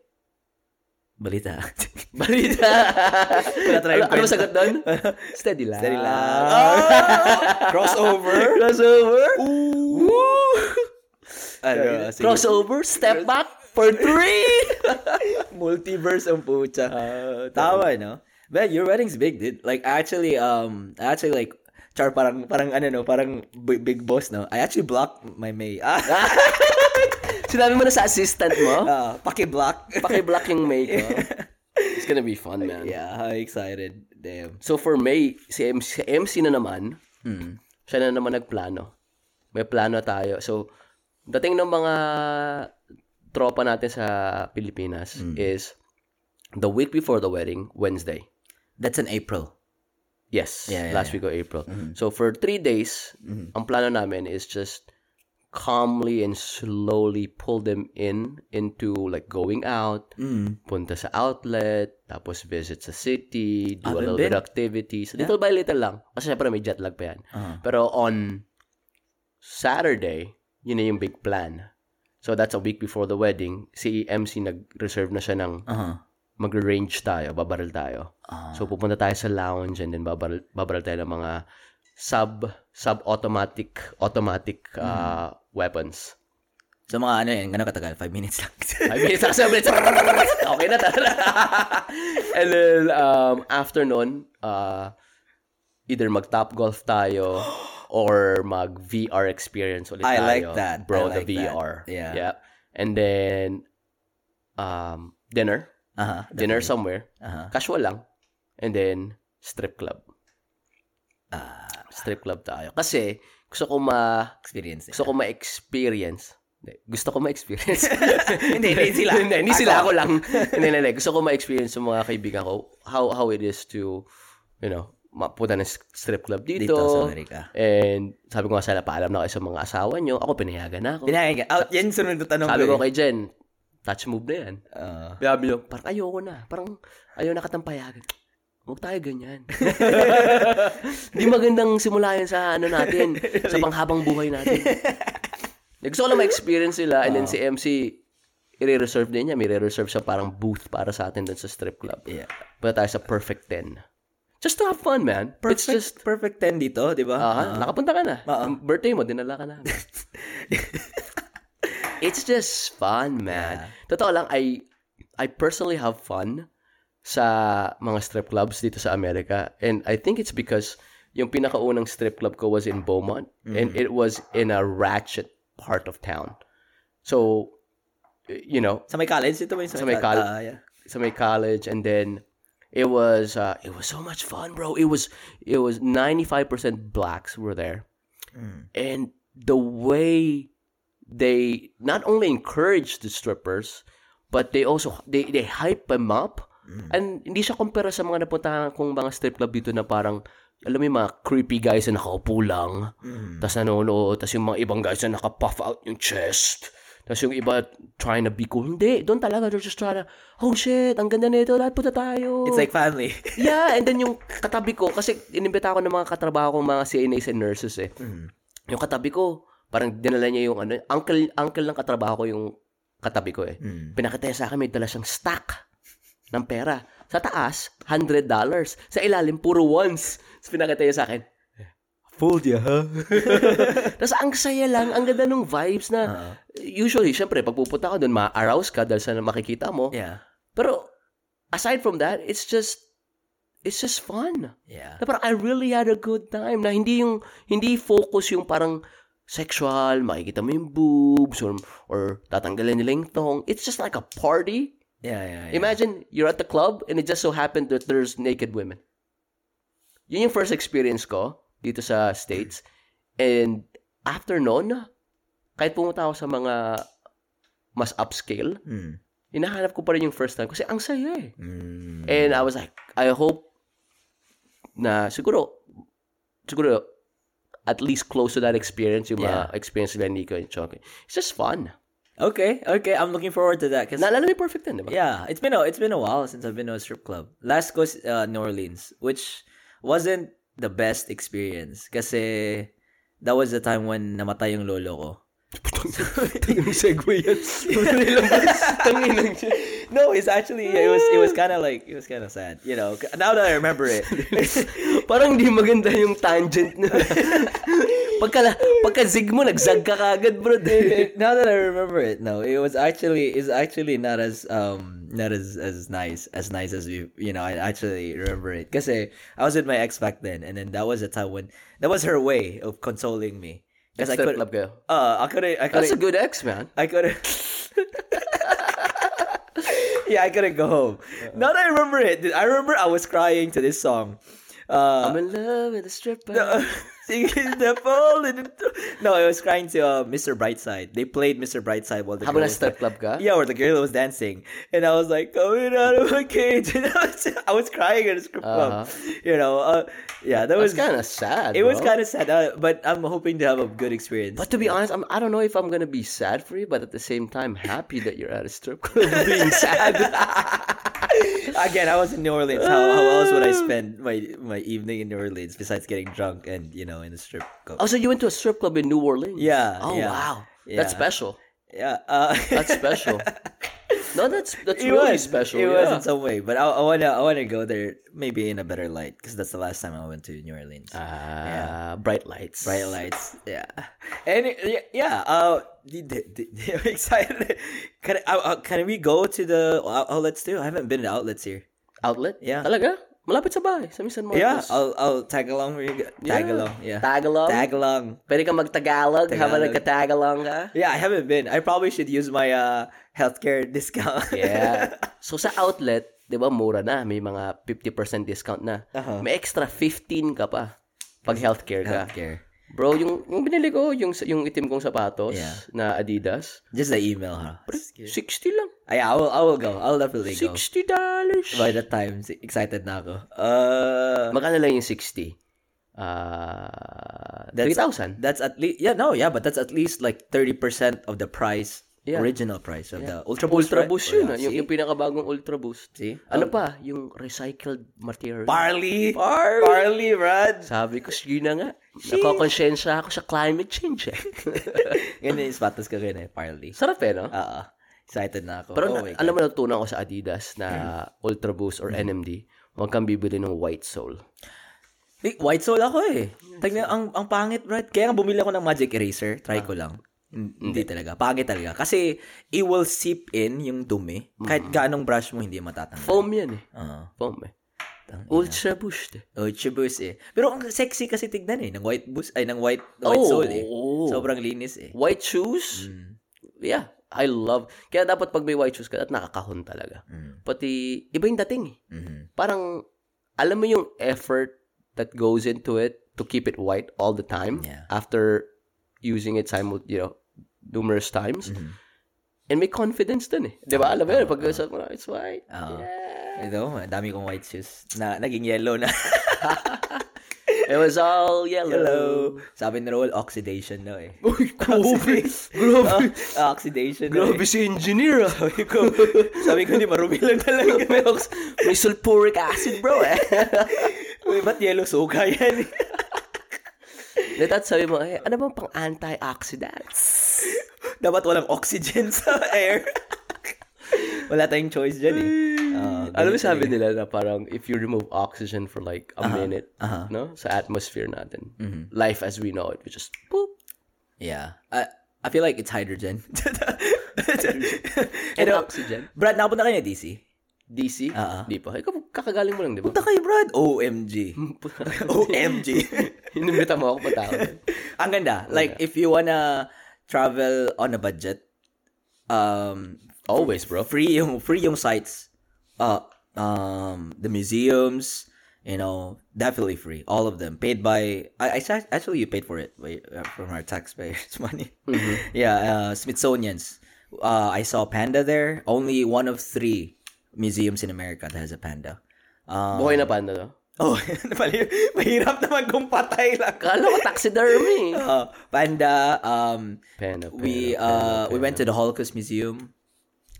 Balita. (laughs) balita. Wala tayong ano, ano sagot doon? (laughs) Steady lang. Steady lang. (laughs) Crossover. Crossover. Ano, sige. Crossover. Step back for three. Multiverse ang pucha. Ah, Tama, no? But your wedding's big, dude. Like, actually, um, actually, like, Char, parang, parang, ano, no, parang big, big boss, no? I actually blocked my May. Ah, (laughs) Sinabi mo na sa assistant mo? ah, paki-block. (laughs) Paki-block yung May ko. It's gonna be fun, man. yeah, how excited. Damn. So for May, si MC, si MC na naman, siya na naman nagplano. May plano tayo. So, dating ng mga tropa natin sa Pilipinas is the week before the wedding, Wednesday. That's in April. Yes, Yeah, yeah, last week of April. So for three days, ang plano namin is just calmly and slowly pull them in into like going out, punta sa outlet, tapos visit sa city, do a Haven't little bit of activities. Little by little lang. Kasi syempre may jet lag pa yan. Pero on Saturday, yun na yung big plan. So that's a week before the wedding. Si MC nag-reserve na siya ng Uh-huh. Mag-range tayo, babaril tayo. So pupunta tayo sa lounge and then babaril, babaril tayo ng mga sub sub-automatic automatic uh, weapons. So, mga ano yan, gano'ng katagal? Five minutes lang. I mean, sa sabi, (laughs) okay na tara. (laughs) and then um, after nun, uh, either mag-top golf tayo (gasps) or mag VR experience ulit I tayo. like that. Bro, I like the that. VR. Yeah. And then um, dinner. Aha. dinner somewhere. Aha. Casual lang. And then, strip club. Ah, Strip club tayo. Kasi, gusto ko ma... experience. Gusto ko ma-experience. Gusto ko ma-experience. Hindi, hindi sila. (laughs) hindi, hindi sila. Ako. Lang. hindi, hindi. Gusto ko ma-experience sa mga kaibigan ko how how it is to, you know, mapunta ng strip club dito. Dito sa Amerika. And sabi ko nga sila, paalam na kayo sa mga asawa nyo. Ako, pinayagan na ako. Pinakinggan. Out, yan sunod na tanong Sabi ko eh. kay Jen, touch move na yan. Ah. Sabi niyo, parang ayoko na. Parang ayaw na katang payagan. Huwag tayo ganyan. (laughs) Hindi magandang simula yan sa ano natin, (laughs) sa panghabang buhay natin. Gusto ko lang ma-experience sila and then si MC, i-reserve din niya. May re-reserve siya parang booth para sa atin dun sa strip club. Yeah. Punta tayo sa Perfect 10. Just to have fun, man. Perfect, It's just, perfect 10 dito, di ba? ah, nakapunta ka na. Ah. Ang Birthday mo, dinala ka na. (laughs) (laughs) It's just fun, man. Totoo lang, I I personally have fun sa mga strip clubs dito sa Amerika. And I think it's because yung pinakaunang strip club ko was in Beaumont. And it was in a ratchet part of town. So, you know, Sa may college, ito ba yung Sa may college. Ah, yeah. sa may college and then it was uh, it was so much fun bro it was it was 95% blacks were there and the way they not only encourage the strippers but they also they they hype them up. And hindi siya compare sa mga napuntahan kong mga strip club dito na parang alam mo yung mga creepy guys na nakaupo lang tas nanonood tas yung mga ibang guys na nakapuff out yung chest tas yung iba trying to be cool. Hindi doon talaga they're just trying to oh shit ang ganda nito lahat punta tayo. It's like family. (laughs) Yeah, and then yung katabi ko, kasi inimbita ako ng mga katrabaho kong mga CNAs and nurses eh. Yung katabi ko, parang dinala niya yung ano, uncle, uncle ng katrabaho ko yung katabi ko eh. Pinakita niya sa akin, may dala siyang stack ng pera. Sa taas, $100. Sa ilalim, puro ones. Tapos pinakita niya sa akin, fooled ya, ha? (laughs) Tapos ang saya lang, ang ganda ng vibes na, usually, syempre, pag pupunta ka doon, ma-arouse ka dahil sa makikita mo. yeah. Pero, aside from that, it's just, it's just fun. Yeah. Na parang I really had a good time na hindi yung hindi focus yung parang sexual, makikita mo yung boobs or, or tatanggalin nila yung tong. It's just like a party. Yeah, yeah, yeah. Imagine you're at the club and it just so happened that there's naked women. Yun yung first experience ko dito sa States. And after noon, kahit pumunta ako sa mga mas upscale, Mm. hinahanap ko pa rin yung first time kasi ang saya eh. Mm. And I was like, I hope na siguro, siguro, at least close to that experience, yung mga experience nila Nico and Chonky. It's just fun. Okay, okay. I'm looking forward to that. Cause, Naalala perfect ten, di ba? yeah, it's been a, it's been a while since I've been to a strip club. Last was uh, New Orleans, which wasn't the best experience. Kasi that was the time when namatay yung lolo ko. Segue. (laughs) (laughs) (laughs) No, it's actually it was it was kind of like it was kind of sad, you know. Now that I remember it, Parang di maganda yung tangent na. pagka, pagka zig mo, nagzag ka kagad, bro. now that I remember it, no, it was actually is actually not as um not as as nice as nice as we you know I actually remember it because I was with my ex back then, and then that was a time when that was her way of consoling me because I couldn't. kayo. uh I couldn't I That's a good ex, man. I couldn't. (laughs) yeah, I couldn't go home. Now that I remember it, I remember I was crying to this song. Uh, I'm in love with a stripper. (laughs) Singing the fall (laughs) in the No, I was crying to uh, Mr. Brightside. They played Mr. Brightside while the Habang girl was strip club ka? Yeah, where the girl was dancing. And I was like, coming out of my cage. (laughs) And I was, I was crying at a strip club. You know, uh, yeah, that That's was kind of sad, It was kind of sad, uh, but I'm hoping to have a good experience. But to be honest, I'm, I don't know if I'm gonna be sad for you, but at the same time, happy that you're at a strip club (laughs) being sad. Again, I was in New Orleans. How, how else would I spend my my evening in New Orleans besides getting drunk and you know in the strip club? oh, so you went to a strip club in New Orleans? Yeah, Oh yeah, wow, yeah. that's special. Yeah, uh, That's special. (laughs) No, that's that's it really was special. It was in some way, but I, I wanna I wanna go there maybe in a better light because that's the last time I went to New Orleans. Ah, bright lights. Bright lights, yeah, and yeah, yeah. Uh, the, the, the, I'm excited. Can I, uh, can we go to the out- outlets too? I haven't been to outlets here. Outlet? Yeah. Talaga? Malapit sa bahay, sa San Marcos. Yeah, I'll I'll tag along where you go. Tag Yeah. along, yeah. Tagalog? Tag along. Pwede ka mag-Tagalog, habang Tagalog. nagka-Tagalog ka? Yeah, I haven't been. I probably should use my uh healthcare (laughs) discount. Yeah. (laughs) So sa outlet, 'di ba mura na, may mga 50% discount na. Uh-huh. May extra 15 ka pa pag healthcare ka. healthcare. Bro, yung yung binili ko, yung yung itim kong sapatos Yeah. na Adidas, Just the email, huh? 60 lang. Yeah, I will. I will go. I'll definitely go. 60 dollars. By that time, excited na ako. Uh, Magkano lang yung 60? Ah, 3,000. That's at least yeah no yeah, but that's at least like thirty percent of the price, Yeah. original price of the Ultra Boost. Ultra right? Boost Oh, yun, yeah. ah, yung, yung pinakabagong Ultra Boost. See? Ano pa? Yung recycled material. Barley, Barley. barley, Brad. Sabi ko, sige na nga. Nakokonsensya ako sa climate change eh. (laughs) Ganyan yung sapatos ko rin eh, barley. Sarap eh, no? Oo. Excited na ako. Pero oh na- alam mo, natutunan ko sa Adidas na Ultra Boost or NMD, huwag kang bibili ng white sole. Eh, white soul ako eh. Tignan, ang, ang pangit, Brad. Kaya nga bumili ako ng Magic Eraser. Try ko lang. Hin- Hindi talaga. Pangit talaga. Kasi, it will seep in yung dumi. Kahit gaanong brush mo, hindi matatanggal. Foam yan eh. Oo. Foam eh. Ultra Boost eh. Oh, chibus eh. Pero ang sexy kasi tignan eh. Ng white boost, ay, ng white, white soul eh. oo. Sobrang linis eh. White shoes, yeah, I love. Kaya dapat pag may white shoes ka, at nakakahon talaga. Pati, iba yung dating eh. Mhm. Parang, alam mo yung effort that goes into it to keep it white all the time Yeah. after using it simul you know, numerous times. Mm-hmm. And may confidence dun eh. Di ba? Alam mo yun, pag mo, it's white. Oo. Yeah. Ito, dami kong white shoes. Na, naging yellow na. (laughs) It was all yellow. Hello. Sabi ni Roel, oxidation na eh. Uy, grabe. grabe. Ah, (laughs) oxidation na Grabe eh. si engineer ah. Sabi ko, sabi ko, hindi marumi lang talaga. may, ox- may sulfuric acid bro eh. (laughs) Uy, ba't yellow suka yan? Lahat sabi mo, eh, ano bang pang antioxidants? Dapat walang oxygen sa air. Wala tayong choice dyan eh. Ah, Alam mo sabi nila na parang if you remove oxygen for like a minute, aha. no, sa atmosphere natin, life as we know it, we just boop. Yeah. I, I feel like it's hydrogen. (laughs) And Pero, oxygen. Brad, napunta kayo na DC? DC? Ah. Di pa. Ikaw, kakagaling mo lang, di ba? Punta kayo, Brad. OMG. OMG. Inimbita mo ako tao. (laughs) Ang ganda. Like, if you wanna travel on a budget, um, Always, bro. free yung free yung sites. Uh, um, the museums, you know, definitely free. All of them paid by. I, I actually you paid for it uh, from our taxpayers' (laughs) money. Yeah, uh, Smithsonian's. Uh, I saw panda there. Only one of three museums in America that has a panda. Um, Buhay na panda, no? Oh, (laughs) mahirap naman kung patay lang. (laughs) Kala ko taxidermy. Uh, panda, um, Panda, panda, we uh we went to the Holocaust Museum.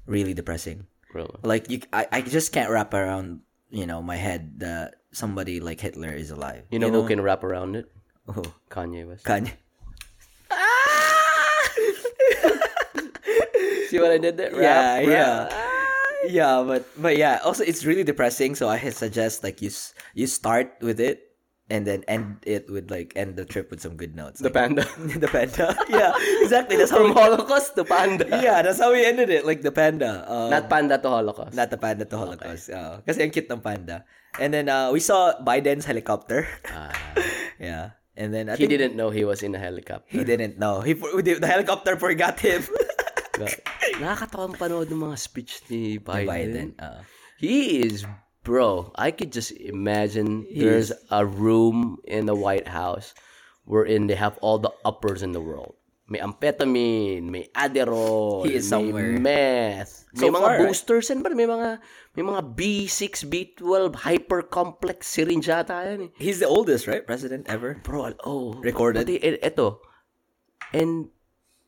Really depressing. Really? Like you, I, I just can't wrap around you know my head that somebody like Hitler is alive. You know who can wrap around it? Oh, Kanye West. Kanye. (laughs) See what I did there? Yeah, Rap, yeah. rap. Yeah, but but yeah, also it's really depressing. So I suggest like you you start with it and then end it with like end the trip with some good notes. The Like, panda. (laughs) the panda. Yeah, exactly. That's how From we, Holocaust to panda. (laughs) yeah, that's how we ended it. Like the panda. Um, Not panda to Holocaust. Not the panda to Holocaust. Oo. kasi ang cute ng panda. And then uh, we saw Biden's helicopter. Ah. (laughs) yeah. And then I he didn't know he was in a helicopter. he didn't know. He the, the helicopter forgot him. Nakakatawang panood ng mga speech ni Biden. Biden. oo. He is, bro, I could just imagine there's a room in the White House wherein they have all the uppers in the world. May amphetamine, may Adderall, He is may somewhere. meth, may So mga far, right? boosters and ba may mga may mga B6, B12 hyper complex syringe yata yan eh. He's the oldest, right? President ever. Bro, oh. Recorded? Pati, e- eto. And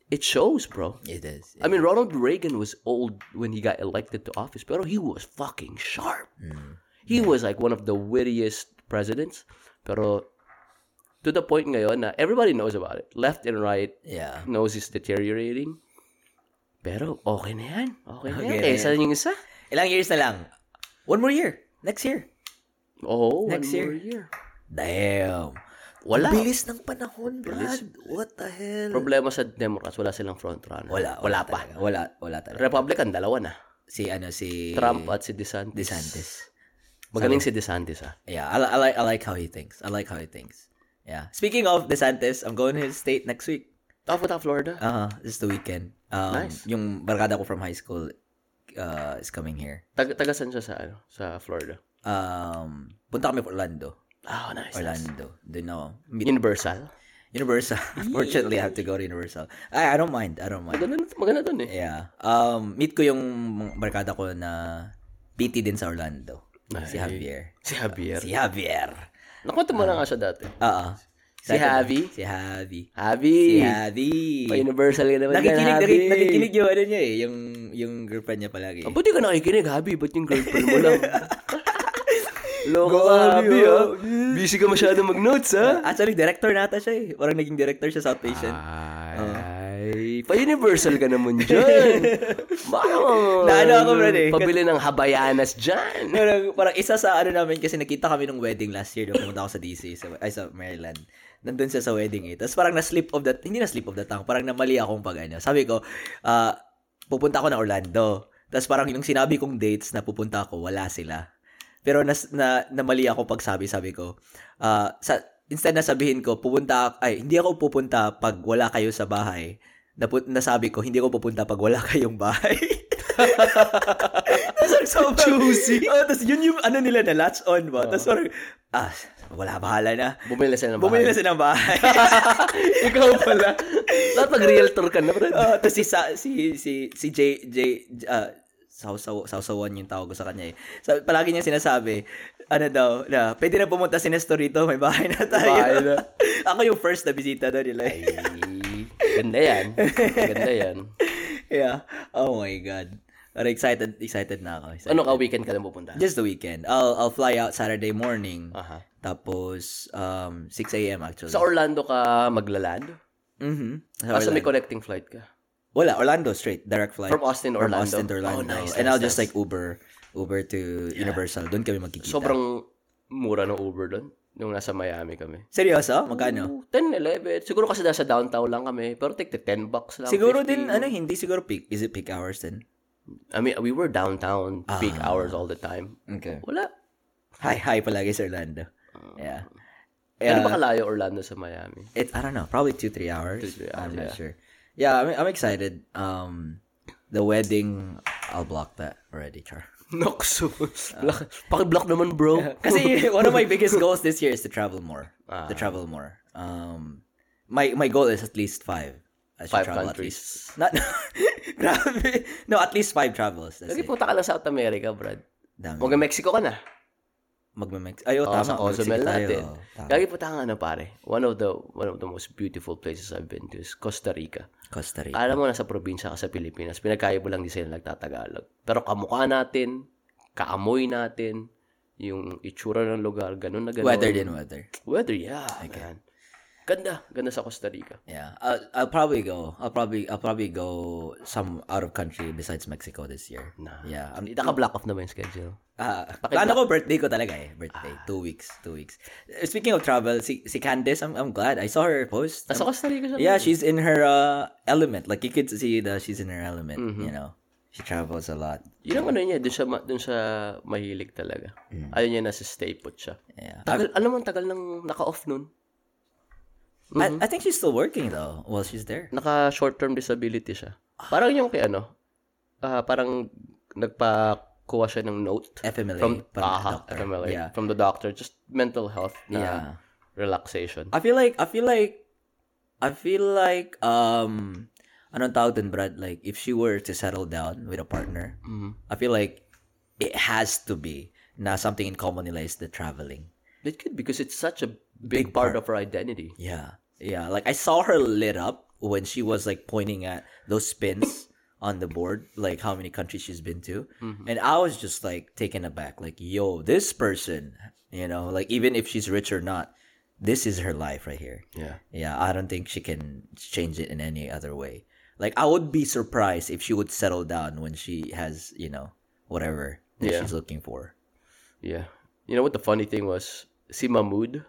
it shows, bro. It is. I mean, Ronald Reagan was old when he got elected to office, pero he was fucking sharp. Mm. He was like one of the wittiest presidents. Pero to the point ngayon na everybody knows about it. Left and right yeah. knows he's deteriorating. Pero okay na yan. Okay na yan. Okay na eh, Kaysa yung isa. Ilang years na lang? One more year. Next year. Oh, Next one year. more year. Damn. Wala. Bilis ng panahon, Brad. What the hell? Problema sa Democrats, wala silang front runner. Wala. Wala pa. talaga. Wala. Wala talaga. Republican, dalawa na. Si ano, si... Trump at si DeSantis. DeSantis. Magaling si DeSantis, ah. Yeah, I, I like I like how he thinks. I like how he thinks. Yeah. Speaking of DeSantis, I'm going to his state next week. Top of Florida. Uh, this is the weekend. Um, Nice. Yung barkada ko from high school uh, is coming here. Taga, taga saan siya sa, ano, sa Florida? Um, punta kami Orlando. Oh, nice. nice. Orlando. Doon ako. Meet- Universal. Universal. (laughs) Unfortunately, I have to go to Universal. I, I don't mind. I don't mind. Maganda, maganda dun eh. Yeah. Um, meet ko yung barkada ko na PT din sa Orlando. Si Ay. Javier. Si Javier. Si Javier. Nakwento mo na nga siya dati. Oo. Si Javi? Si Javi. Javi! Si Javi. Pa-universal ka naman Nakikinig, dyan, Javi. nakikinig, nakikinig yung ano niya eh, yung, yung girlfriend niya palagi. Ah, Buti ka nakikinig, Javi. Ba't yung girlfriend mo lang? (laughs) Loko Javi, oh. ah. Busy ka masyado mag-notes, ha? Actually, director nata siya eh. Parang naging director siya sa outpatient. Ay, pa-universal ka naman dyan. (laughs) Baka Naano ako, brad, eh. Pabili ng habayanas dyan. parang, parang isa sa ano namin kasi nakita kami nung wedding last year nung pumunta ako sa DC, sa, ay sa Maryland. Nandun siya sa wedding eh. Tapos parang na-slip of the, hindi na-slip of the tongue, parang namali akong pag ano. Sabi ko, ah, pupunta ako na Orlando. Tapos parang yung sinabi kong dates na pupunta ako, wala sila. Pero nas, na, namali ako pag sabi, sabi ko, ah, sa, instead na sabihin ko, pupunta, ay, hindi ako pupunta pag wala kayo sa bahay. Napu- nasabi ko, hindi ako pupunta pag wala (laughs) kayong bahay. Tapos sobrang (laughs) Juicy. Oh, tapos yun yung ano nila na latch on ba? Tapos parang, ah, wala, bahala na. Bumili sila ng Bumili na bahay. sila ng bahay. (laughs) Ikaw pala. Dapat mag-realtor ka na, Brad. oh, tapos si, si, si, si J, J, uh, sausaw, sausawan yung tawag ko sa kanya eh. So, palagi niya sinasabi, ano daw, na, pwede na pumunta si Nestor rito, may bahay na tayo. Bahay na. (laughs) Ako yung first na bisita doon nila. Ay, ganda yan. Ganda yan. (laughs) yeah. Oh my God. Pero excited, excited na ako. Excited. Ano ka, weekend ka lang pupunta? Just the weekend. I'll, I'll fly out Saturday morning. Aha. Tapos, um, 6 a.m. actually. Sa Orlando ka maglaland? mm-hmm. Asa may connecting flight ka? Wala, Orlando straight, direct flight. From Austin, From Orlando? Austin to Orlando. Oh, nice, And nice, I'll just nice. like Uber, Uber to Universal. Doon kami magkikita. Sobrang mura ng Uber doon. Nung nasa Miami kami. Seryoso? Magkano? 10, 11. Siguro kasi nasa downtown lang kami. Pero take the 10 bucks lang. Siguro 15. din, ano, hindi siguro peak. Is it peak hours din? I mean, we were downtown peak Ah. hours all the time. Okay. Wala. Hi, hi palagi sa Orlando. Yeah. Ano Yeah. ba kalayo Orlando sa Miami? It, I don't know. Probably two, three hours. Two, three I'm hours, not yeah. sure. Yeah, I'm, I'm excited. Um, the wedding, I'll block that already, Char. (laughs) Noxo. Block- Paki-block naman, bro. (laughs) Kasi one of my biggest (laughs) goals this year is to travel more. Ah. To travel more. Um, my my goal is at least five. I should Five travel at countries. least. Not, grabe. No, at least five travels. That's Lagi punta ka lang South America, Brad. Dami. Huwag Mexico ka na. magme-Mex. Ay, oh, tama. sa Cozumel tayo. natin. Oh, tama. Lagi po tayo ano pare. One of the one of the most beautiful places I've been to is Costa Rica. Costa Rica. Alam mo, nasa probinsya ka sa Pilipinas, pinagkaiba lang di sila nagtatagalog. Pero kamukha natin, kaamoy natin, yung itsura ng lugar, ganun na ganun. Weather din, weather. Weather, yeah. man. Ganda. Ganda sa Costa Rica. Yeah, I'll, I'll probably go. I'll probably I'll probably go some out of country besides Mexico this year. Nah. Yeah, I'm, naka-block off na ba yung schedule? Ah, plano ko birthday ko talaga eh. Birthday. Two weeks. Two weeks. Uh, Speaking of travel, si, si Candice, I'm, I'm glad. I saw her post. Nasa Costa Rica siya. Yeah, she's in her uh, element. Like, you could see that she's in her element, Mm-hmm. you know. She travels a lot. Yun ang ano niya, dun siya, dun siya mahilig talaga. Mm. Ayaw niya nasa stay put siya. Yeah. Tagal, alam mo, tagal nang naka-off nun. I, I think she's still working though while she's there. Naka short-term disability siya. Parang yung kay ano, ah parang nagpakuha siya ng note FMLA. from parang aha, doctor. FMLA, Yeah. from the doctor, just mental health na Yeah. relaxation. I feel like, I feel like, I feel like, um, anong tawag dun, Brad? Like, if she were to settle down with a partner, Mm-hmm. I feel like it has to be na something in common nila is the traveling. It could because it's such a big, part, of her identity. Yeah. Yeah. Like I saw her lit up when she was like pointing at those spins (coughs) on the board, like how many countries she's been to. Mm-hmm. And I was just like taken aback. Like, yo, this person, you know, like even if she's rich or not, this is her life right here. Yeah. Yeah. I don't think she can change it in any other way. Like I would be surprised if she would settle down when she has, you know, whatever that Yeah. she's looking for. Yeah. You know what the funny thing was? Si Mahmood.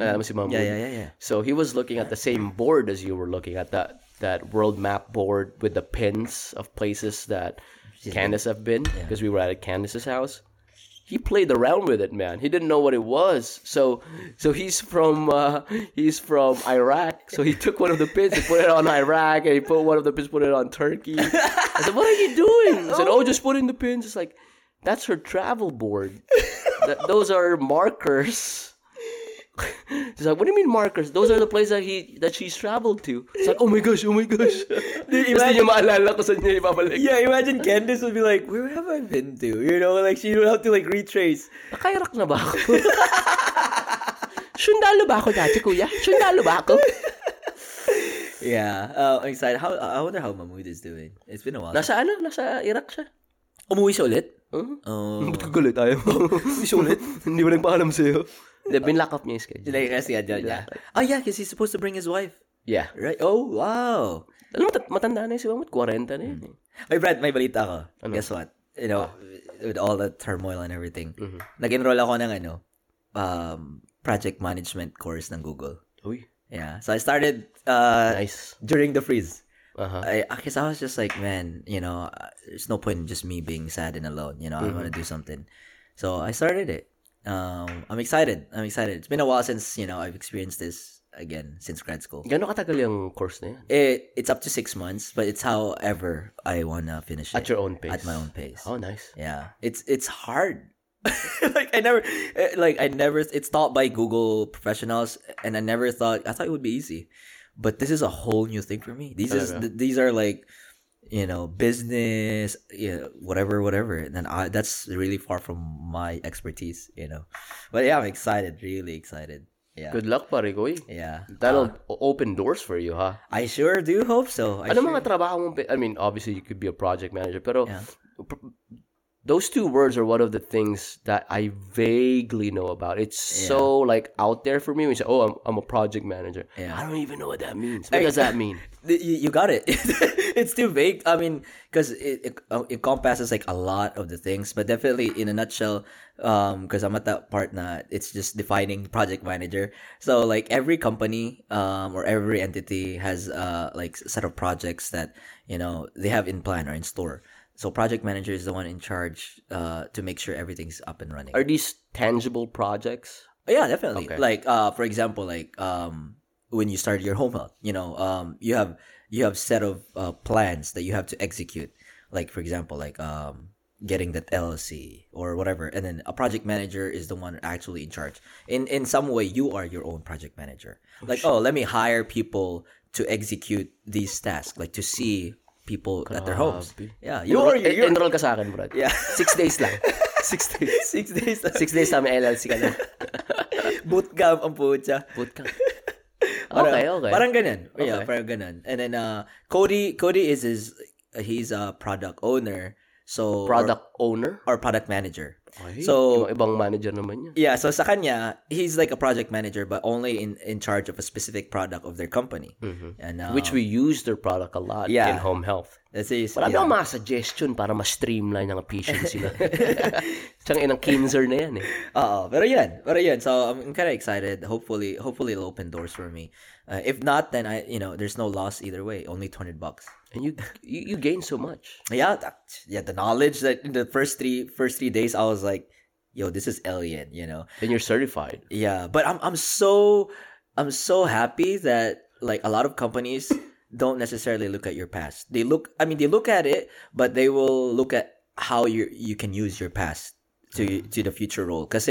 Alam mo si Mahmood? Yeah, yeah, yeah, yeah. So he was looking at the same board as you were looking at that that world map board with the pins of places that Candace have been because we were at Candace's house. He played around with it, man. He didn't know what it was. So so he's from uh, he's from Iraq. So he took one of the pins and put it on Iraq, and he put one of the pins put it on Turkey. I said, "What are you doing?" I said, (laughs) "Oh, just put in the pins." It's like that's her travel board. Th- those are markers. (laughs) She's like, what do you mean markers? Those are the places that he that she's traveled to. It's like, oh my gosh, oh my gosh. (laughs) Tapos di niya maalala kung saan niya ibabalik. Yeah, imagine Candice would be like, where have I been to? You know, like she would have to like retrace. Nakairak na ba ako? (laughs) Sundalo ba ako dati, kuya? Sundalo ba ako? Yeah, uh, I'm excited. How I wonder how Mahmood is doing. It's been a while. Nasa ano? Nasa Iraq siya. Umuwi siya ulit? Uh-huh. Oh. (laughs) Ba't ka galit ayaw? Umuwi siya ulit? (laughs) Hindi mo lang paalam sa'yo. Hindi, binlock up niya yung schedule. like, kasi, yeah, yeah. Oh yeah, because he's supposed to bring his wife. Yeah. Right? Oh, wow. Alam mo, matanda na yun si Mahmoud. 40 na yun. eh. Hey, Brad, may balita ako. Ano? Guess what? You know, with all the turmoil and everything, Mm-hmm. nag-enroll ako ng ano, um, project management course ng Google. Uy. Yeah. So I started uh, Nice. during the freeze. Uh-huh. I, I guess I was just like, man, you know, uh, there's no point in just me being sad and alone. You know, I want to do something. So I started it. Um, I'm excited. I'm excited. It's been a while since you know I've experienced this again since grad school. Gano'ng katagal yung course na? It it's up to six months, but it's however I wanna finish it At your own pace? At my own pace. Oh, nice. Yeah, it's it's hard. (laughs) like I never, eh, like I never. It's taught by Google professionals, and I never thought. I thought it would be easy, but this is a whole new thing for me. These is th- these are like, you know, business, you know, whatever, whatever. And then I that's really far from my expertise, you know. But yeah, I'm excited, really excited. Yeah, Good luck, pare ko eh. yeah. That'll o- open doors for you, ha? I sure do hope so. I Ano sure- mga trabaho mo? I mean, obviously, you could be a project manager, pero Yeah. Those two words are one of the things that I vaguely know about. It's so like out there for me. When you say, "Oh, I'm, I'm a project manager," Yeah. I don't even know what that means. What does that mean? (laughs) You, you got it. (laughs) it's too vague. I mean, because it, it uh, encompasses like a lot of the things, but definitely in a nutshell, um, because I'm at that part now. it's just defining project manager. So like every company, um, or every entity has uh like a set of projects that you know they have in plan or in store. So project manager is the one in charge uh to make sure everything's up and running. Are these tangible projects? Yeah, definitely. Okay. Like uh for example, like um when you start your home health, you know, um you have you have set of uh, plans that you have to execute. Like for example, like um getting that LLC or whatever. And then a project manager is the one actually in charge. In in some way you are your own project manager. Like, oh, let me hire people to execute these tasks, like to see people at their homes. Grabe. Yeah, you Enroll, you're, enroll ka sa akin, Brad. Yeah. (laughs) (laughs) (laughs) Six days lang. Six days. Six days. Six days sa may LLC ka na. Bootcamp ang putya. Bootcamp. Parang- Okay, okay. Parang ganun. Yeah, Okay. parang ganun. And then uh Cody Cody is his he's a product owner. So Product owner? or, or product manager. Ay, So- ibang, manager naman yan. Yeah, so sa kanya, he's like a project manager but only in in charge of a specific product of their company. And uh, Which we use their product a lot Yeah. in home health. that's his, Marami akong mga suggestion para ma-streamline ang efficiency na. Tsang inang Kinnser na yan eh. Oo, pero yan, pero yan. So I'm, I'm kind of excited. Hopefully, hopefully it'll open doors for me. Uh, if not, then I, you know, there's no loss either way. Only 200 bucks. And you, you, you gain so much. Yeah, that, yeah. The knowledge that in the first three first three days, I was like, yo, this is alien, you know. And you're certified. Yeah, but I'm I'm so I'm so happy that like a lot of companies don't necessarily look at your past. They look I mean they look at it, but they will look at how you you can use your past to mm-hmm. to the future role. Cause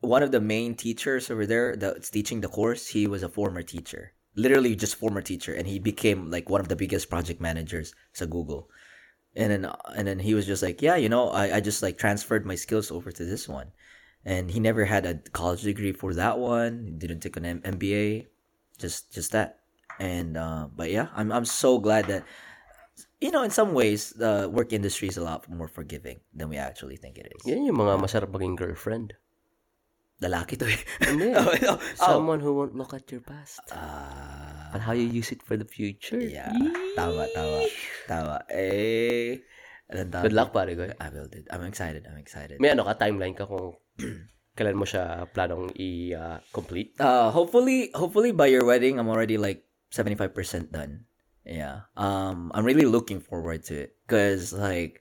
one of the main teachers over there that's teaching the course, he was a former teacher. Literally just former teacher and he became like one of the biggest project managers sa Google. And then and then he was just like, Yeah, you know, I, I just like transferred my skills over to this one and he never had a college degree for that one. He didn't take an M- MBA, just just that. And uh, but yeah, I'm I'm so glad that you know in some ways the work industry is a lot more forgiving than we actually think it is. Yan yung mga masarap maging girlfriend. Lalaki to eh. Hindi. (laughs) oh, oh, oh. Someone who won't look at your past. Ah, But how you use it for the future. yeah, tama, tama, tama. Eh, anong? Good luck, pare ko. I will do. I'm excited. I'm excited. May ano ka, timeline ka kung (clears throat) kailan mo siya planong i-complete? Uh, hopefully, hopefully by your wedding, I'm already like 75% done. Yeah. Um, I'm really looking forward to it because like,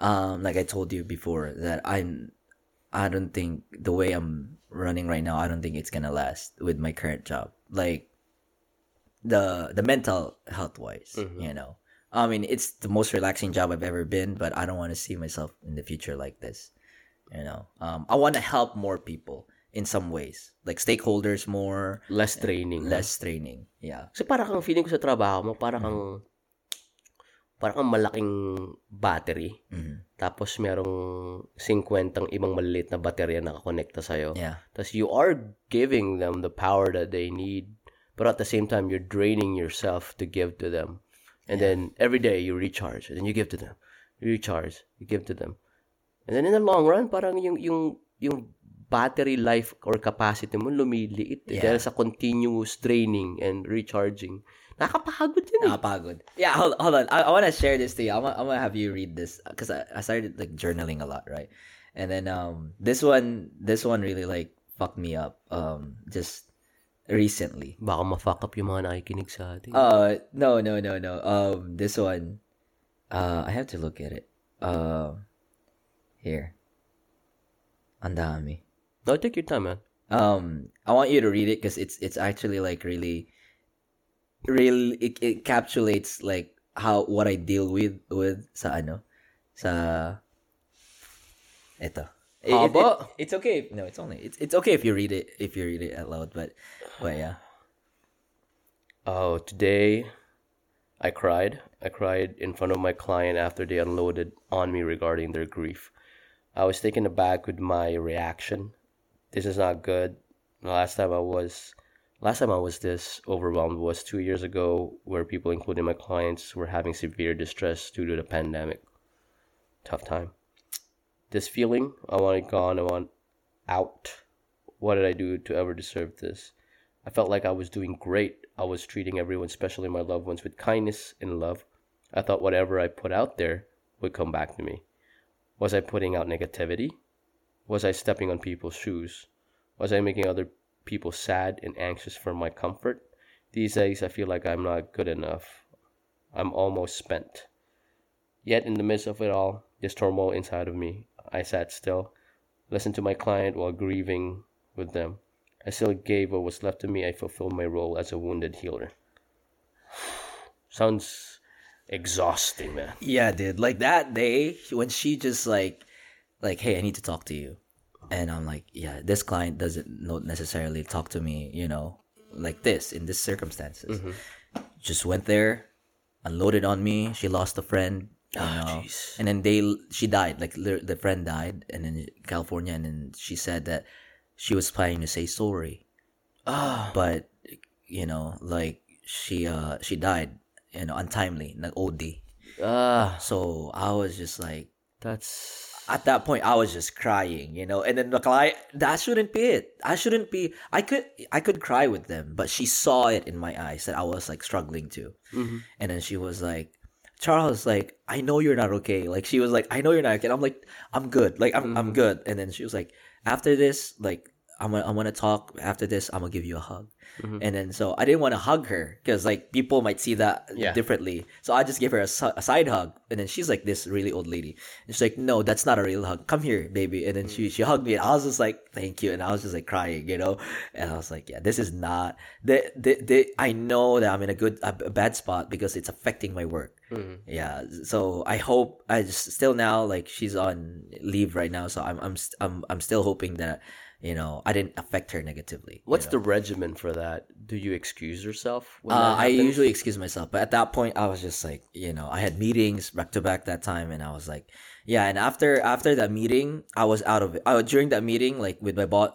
um, like I told you before that I'm, I don't think the way I'm running right now, I don't think it's gonna last with my current job. Like, the the mental health wise, you know. I mean, it's the most relaxing job I've ever been, but I don't want to see myself in the future like this. You know, um, I want to help more people in some ways, like stakeholders more, Less training. less training. Yeah. So para kang feeling ko sa trabaho mo, para kang para kang malaking battery. Mhm. Tapos merong 50 ibang maliliit na baterya na nakakonekta sa'yo. Yeah. Tapos you are giving them the power that they need, but at the same time, you're draining yourself to give to them. And then every day you recharge, and then you give to them. You recharge, you give to them. And then in the long run, parang yung yung yung battery life or capacity mo lumiliit eh, Yeah. dahil sa continuous training and recharging. Nakapagod yun eh. Nakapagod. Yeah, hold, hold on. I, I want to share this to you. I want, I want to have you read this because I, I started like journaling a lot, right? And then um this one this one really like fucked me up um just recently. Baka ma-fuck up yung mga nakikinig sa atin. Uh no no no no. Um this one uh I have to look at it. Uh here. Ang dami. no, take your time, man. Um I want you to read it because it's it's actually like really real it, it encapsulates like how what I deal with with sa ano sa ito. It- it- it- it's okay. if- No, it's only it's it's okay if you read it if you read it out loud, but but yeah. Oh, today I cried. I cried in front of my client after they unloaded on me regarding their grief. I was taken aback with my reaction. This is not good. The last time I was last time I was this overwhelmed was 2 years ago where people including my clients were having severe distress due to the pandemic. Tough time. This feeling, I want it gone, I want out. What did I do to ever deserve this? I felt like I was doing great. I was treating everyone, especially my loved ones, with kindness and love. I thought whatever I put out there would come back to me. Was I putting out negativity? Was I stepping on people's shoes? Was I making other people sad and anxious for my comfort? These days, I feel like I'm not good enough. I'm almost spent. Yet, in the midst of it all, this turmoil inside of me, I sat still, listened to my client while grieving with them. I still gave what was left of me. I fulfilled my role as a wounded healer. (sighs) Sounds exhausting, man. Yeah, dude. Like that day when she just like like, hey, I need to talk to you. And I'm like, yeah, this client doesn't not necessarily talk to me, you know, like this in this circumstances. Just went there, unloaded on me. She lost a friend. you know? jeez. and then they she died like the friend died and then California and then she said that she was planning to say sorry Ah, but you know like she uh she died you know untimely nag OD ah, so I was just like that's at that point I was just crying, you know. And then the client that shouldn't be it. I shouldn't be I could I could cry with them, but she saw it in my eyes that I was like struggling too. Mhm. And then she was like Charles, like, I know you're not okay. Like she was like, I know you're not okay. And I'm like, I'm good. Like I'm I'm good. And then she was like, after this, like I'm gonna I'm gonna talk. After this, I'm gonna give you a hug. Mm-hmm. And then so I didn't want to hug her because like people might see that Yeah. differently. So I just gave her a, a side hug, and then she's like this really old lady. And she's like, "No, that's not a real hug. Come here, baby." And then she mm. she hugged me, and I was just like, "Thank you," and I was just like crying, you know. And I was like, "Yeah, this is not. The, the, the, I know that I'm in a good a, a bad spot because it's affecting my work. Mm-hmm. Yeah. So I hope I just still now like she's on leave right now, so I'm I'm I'm I'm still hoping that you know I didn't affect her negatively. you What's know? the regimen for that? Do you excuse yourself? When Uh, I usually excuse myself, but at that point, I was just like, you know, I had meetings back to back that time, and I was like, yeah. And after after that meeting, I was out of it. Uh, during that meeting, like with my boss,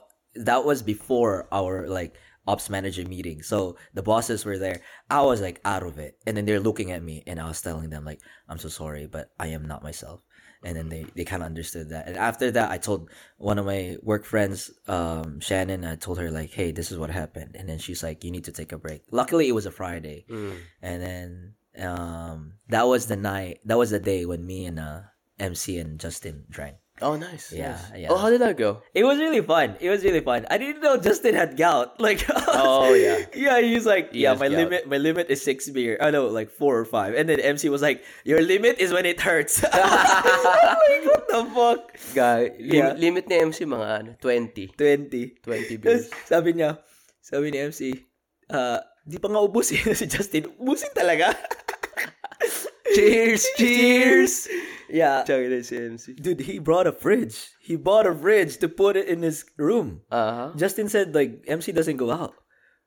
that was before our like ops manager meeting. So the bosses were there. I was like out of it, and then they're looking at me, and I was telling them like, I'm so sorry, but I am not myself. And then they, they kind of understood that. And after that, I told one of my work friends, um, Shannon, I told her like, hey, this is what happened. And then she's like, you need to take a break. Luckily, it was a Friday. Mm. And then um, that was the night, that was the day when me and uh, MC and Justin drank. Oh, nice. Yeah, nice. yeah. Oh, how did that go? It was really fun. It was really fun. I didn't know Justin had gout. (laughs) Like, Oh, yeah. (laughs) yeah. He's like, He yeah, my gout. limit, my limit is six beer. I know, like four or five. And then MC was like, your limit is when it hurts. (laughs) Like, what the fuck? Guy, Yeah. lim- limit ni MC mga ano, 20. Twenty. 20 Tapos beers. sabi niya, sabi ni MC, ah, di pa nga ubus eh, si Justin. Ubusin talaga. Cheers! Cheers! Yeah. Si MC. Dude, he brought a fridge. He bought a fridge to put it in his room. Uh-huh. Justin said like MC doesn't go out.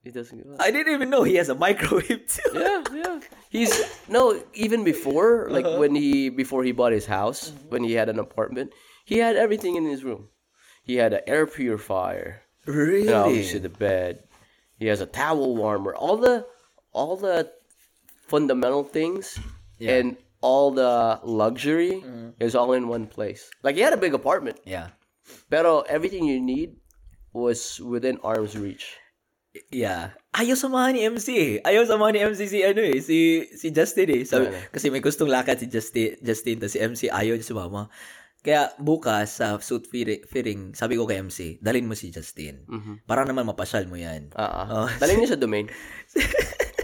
He doesn't go out. I didn't even know he has a microwave (laughs) too. Yeah, yeah. He's no even before like Uh-huh. when he before he bought his house Mm-hmm. when he had an apartment he had everything in his room. He had an air purifier. Really? And obviously the bed. He has a towel warmer. All the all the fundamental things Yeah. and all the luxury Mm-hmm. is all in one place. Like he had a big apartment, Yeah. pero everything you need was within arm's reach. Yeah. Ayaw samahan ni MC eh. Ayaw samahan ni MC si ano eh, si, si Justin eh. Sabi, Ano? kasi may gustong lakad si Justin, Justin, tapos si MC ayaw niya sumama. Kaya bukas sa suit fitting, sabi ko kay MC, dalhin mo si Justin. Para naman mapasyal mo yan. Ah, Oh. uh Dalhin niyo sa domain. (laughs)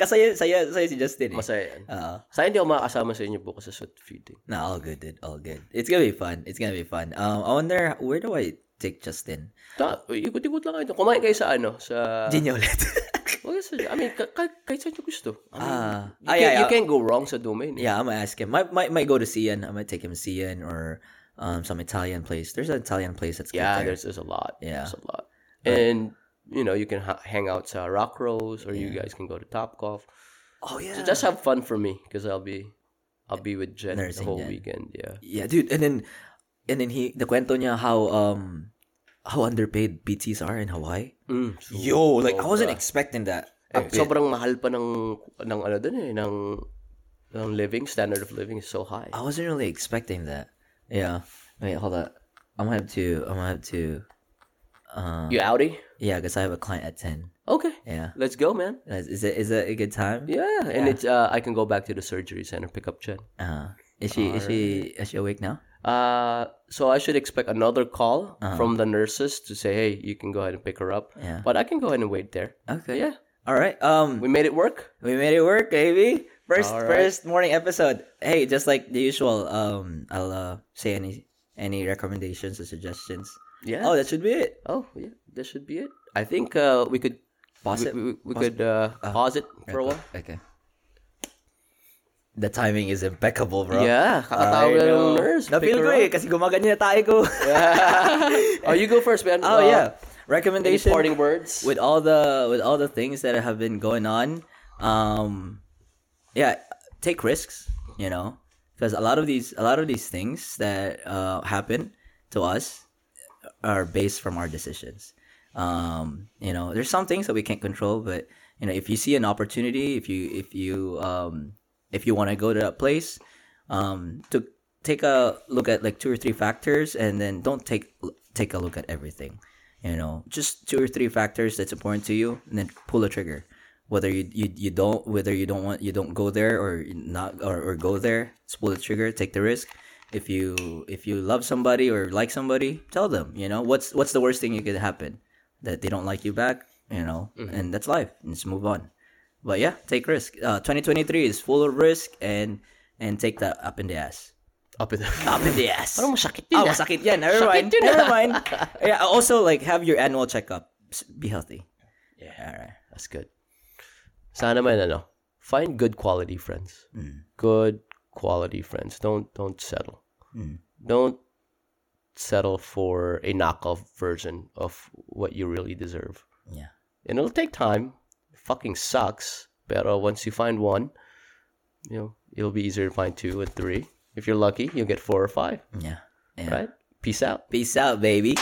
Kasaya, saya, saya si Justin eh. Masaya yan. Oo. Sa hindi ako makakasama sa inyo bukas sa suit feeding. No, all good, dude. All good. It's gonna be fun. It's gonna be fun. Um, I wonder, where do I take Justin? Ta, ikot-ikot lang kayo. Kumain kayo sa ano? Sa... Ginya ulit. Wag sa, I mean, ka- ka- kahit saan nyo gusto. I mean, Ah. you, Ah, can't, yeah, you yeah. can't go wrong sa domain. eh. yeah, I'm gonna ask him. Might, might, might go to Cian. I might take him to Cian or um, some Italian place. There's an Italian place that's good Yeah, there. there's, there's a lot. Yeah. There's a lot. And, you know, you can ha- hang out sa Rock Rose or you guys can go to Topgolf. Oh, yeah. So just have fun for me because I'll be I'll be with Jen Nursing the whole Jen. weekend. Yeah. yeah, dude. And then, and then he, the kwento niya how, um, how underpaid PTs are in Hawaii. Mm, so- Yo, like, I wasn't expecting that. Eh, sobrang mahal pa ng ng ano dun eh ng ng living standard of living is so high. I wasn't really expecting that. Yeah. Wait, hold up. I'm gonna have to, I'm gonna have to, uh, You outie? Yeah, because I have a client at 10. Okay. Yeah. Let's go, man. Is is it, is it a good time? Yeah, and it's uh, I can go back to the surgery center pick up Jen. Uh, is she, is she, is she awake now? Uh, so I should expect another call from the nurses to say, "Hey, you can go ahead and pick her up." Yeah. But I can go ahead and wait there. Okay. Yeah. All right. Um, We made it work. we made it work, baby. First, All right. first morning episode. Hey, just like the usual. Um, I'll uh, say any any recommendations or suggestions. Yeah. Oh, that should be it. Oh, yeah. That should be it. I think uh, we could Pause we, it. we, we Pause could uh, pause it for a while. Okay. The timing is impeccable, bro. Yeah, kakatawag I na know. ng nurse. Na-feel ko eh, kasi gumaganyan na tayo (laughs) ko. oh, you go first, man. oh Uh, yeah. Recommendation. parting words? with all the with all the things that have been going on um yeah take risks you know because a lot of these a lot of these things that uh, happen to us are based from our decisions. Um, you know, there's some things that we can't control, but you know, if you see an opportunity, if you if you um, if you want to go to that place, um, to take a look at like two or three factors, and then don't take take a look at everything. You know, just two or three factors that's important to you, and then pull the trigger. Whether you, you, you don't whether you don't want you don't go there or not or, or go there, pull the trigger, take the risk. If you if you love somebody or like somebody, tell them. You know what's what's the worst thing that could happen that they don't like you back. You know, and that's life. And just move on. But yeah, take risk. Uh, 2023 is full of risk and and take that up in the ass. Up in the... (laughs) Up in the ass. Parang masakit din Oh, ah. masakit yan. Never mind. yun Never ah. mind. (laughs) Yeah, also like have your annual checkup. S- Be healthy. Yeah. Alright. That's good. Sana man ano, find good quality friends. Mm. Good quality friends. Don't don't settle. Mm. Don't settle for a knockoff version of what you really deserve. Yeah. And it'll take time. fucking sucks. Pero once you find one, you know, it'll be easier to find two and three. If you're lucky, you'll get four or five. Yeah. yeah. Right? Peace out. Peace out, baby.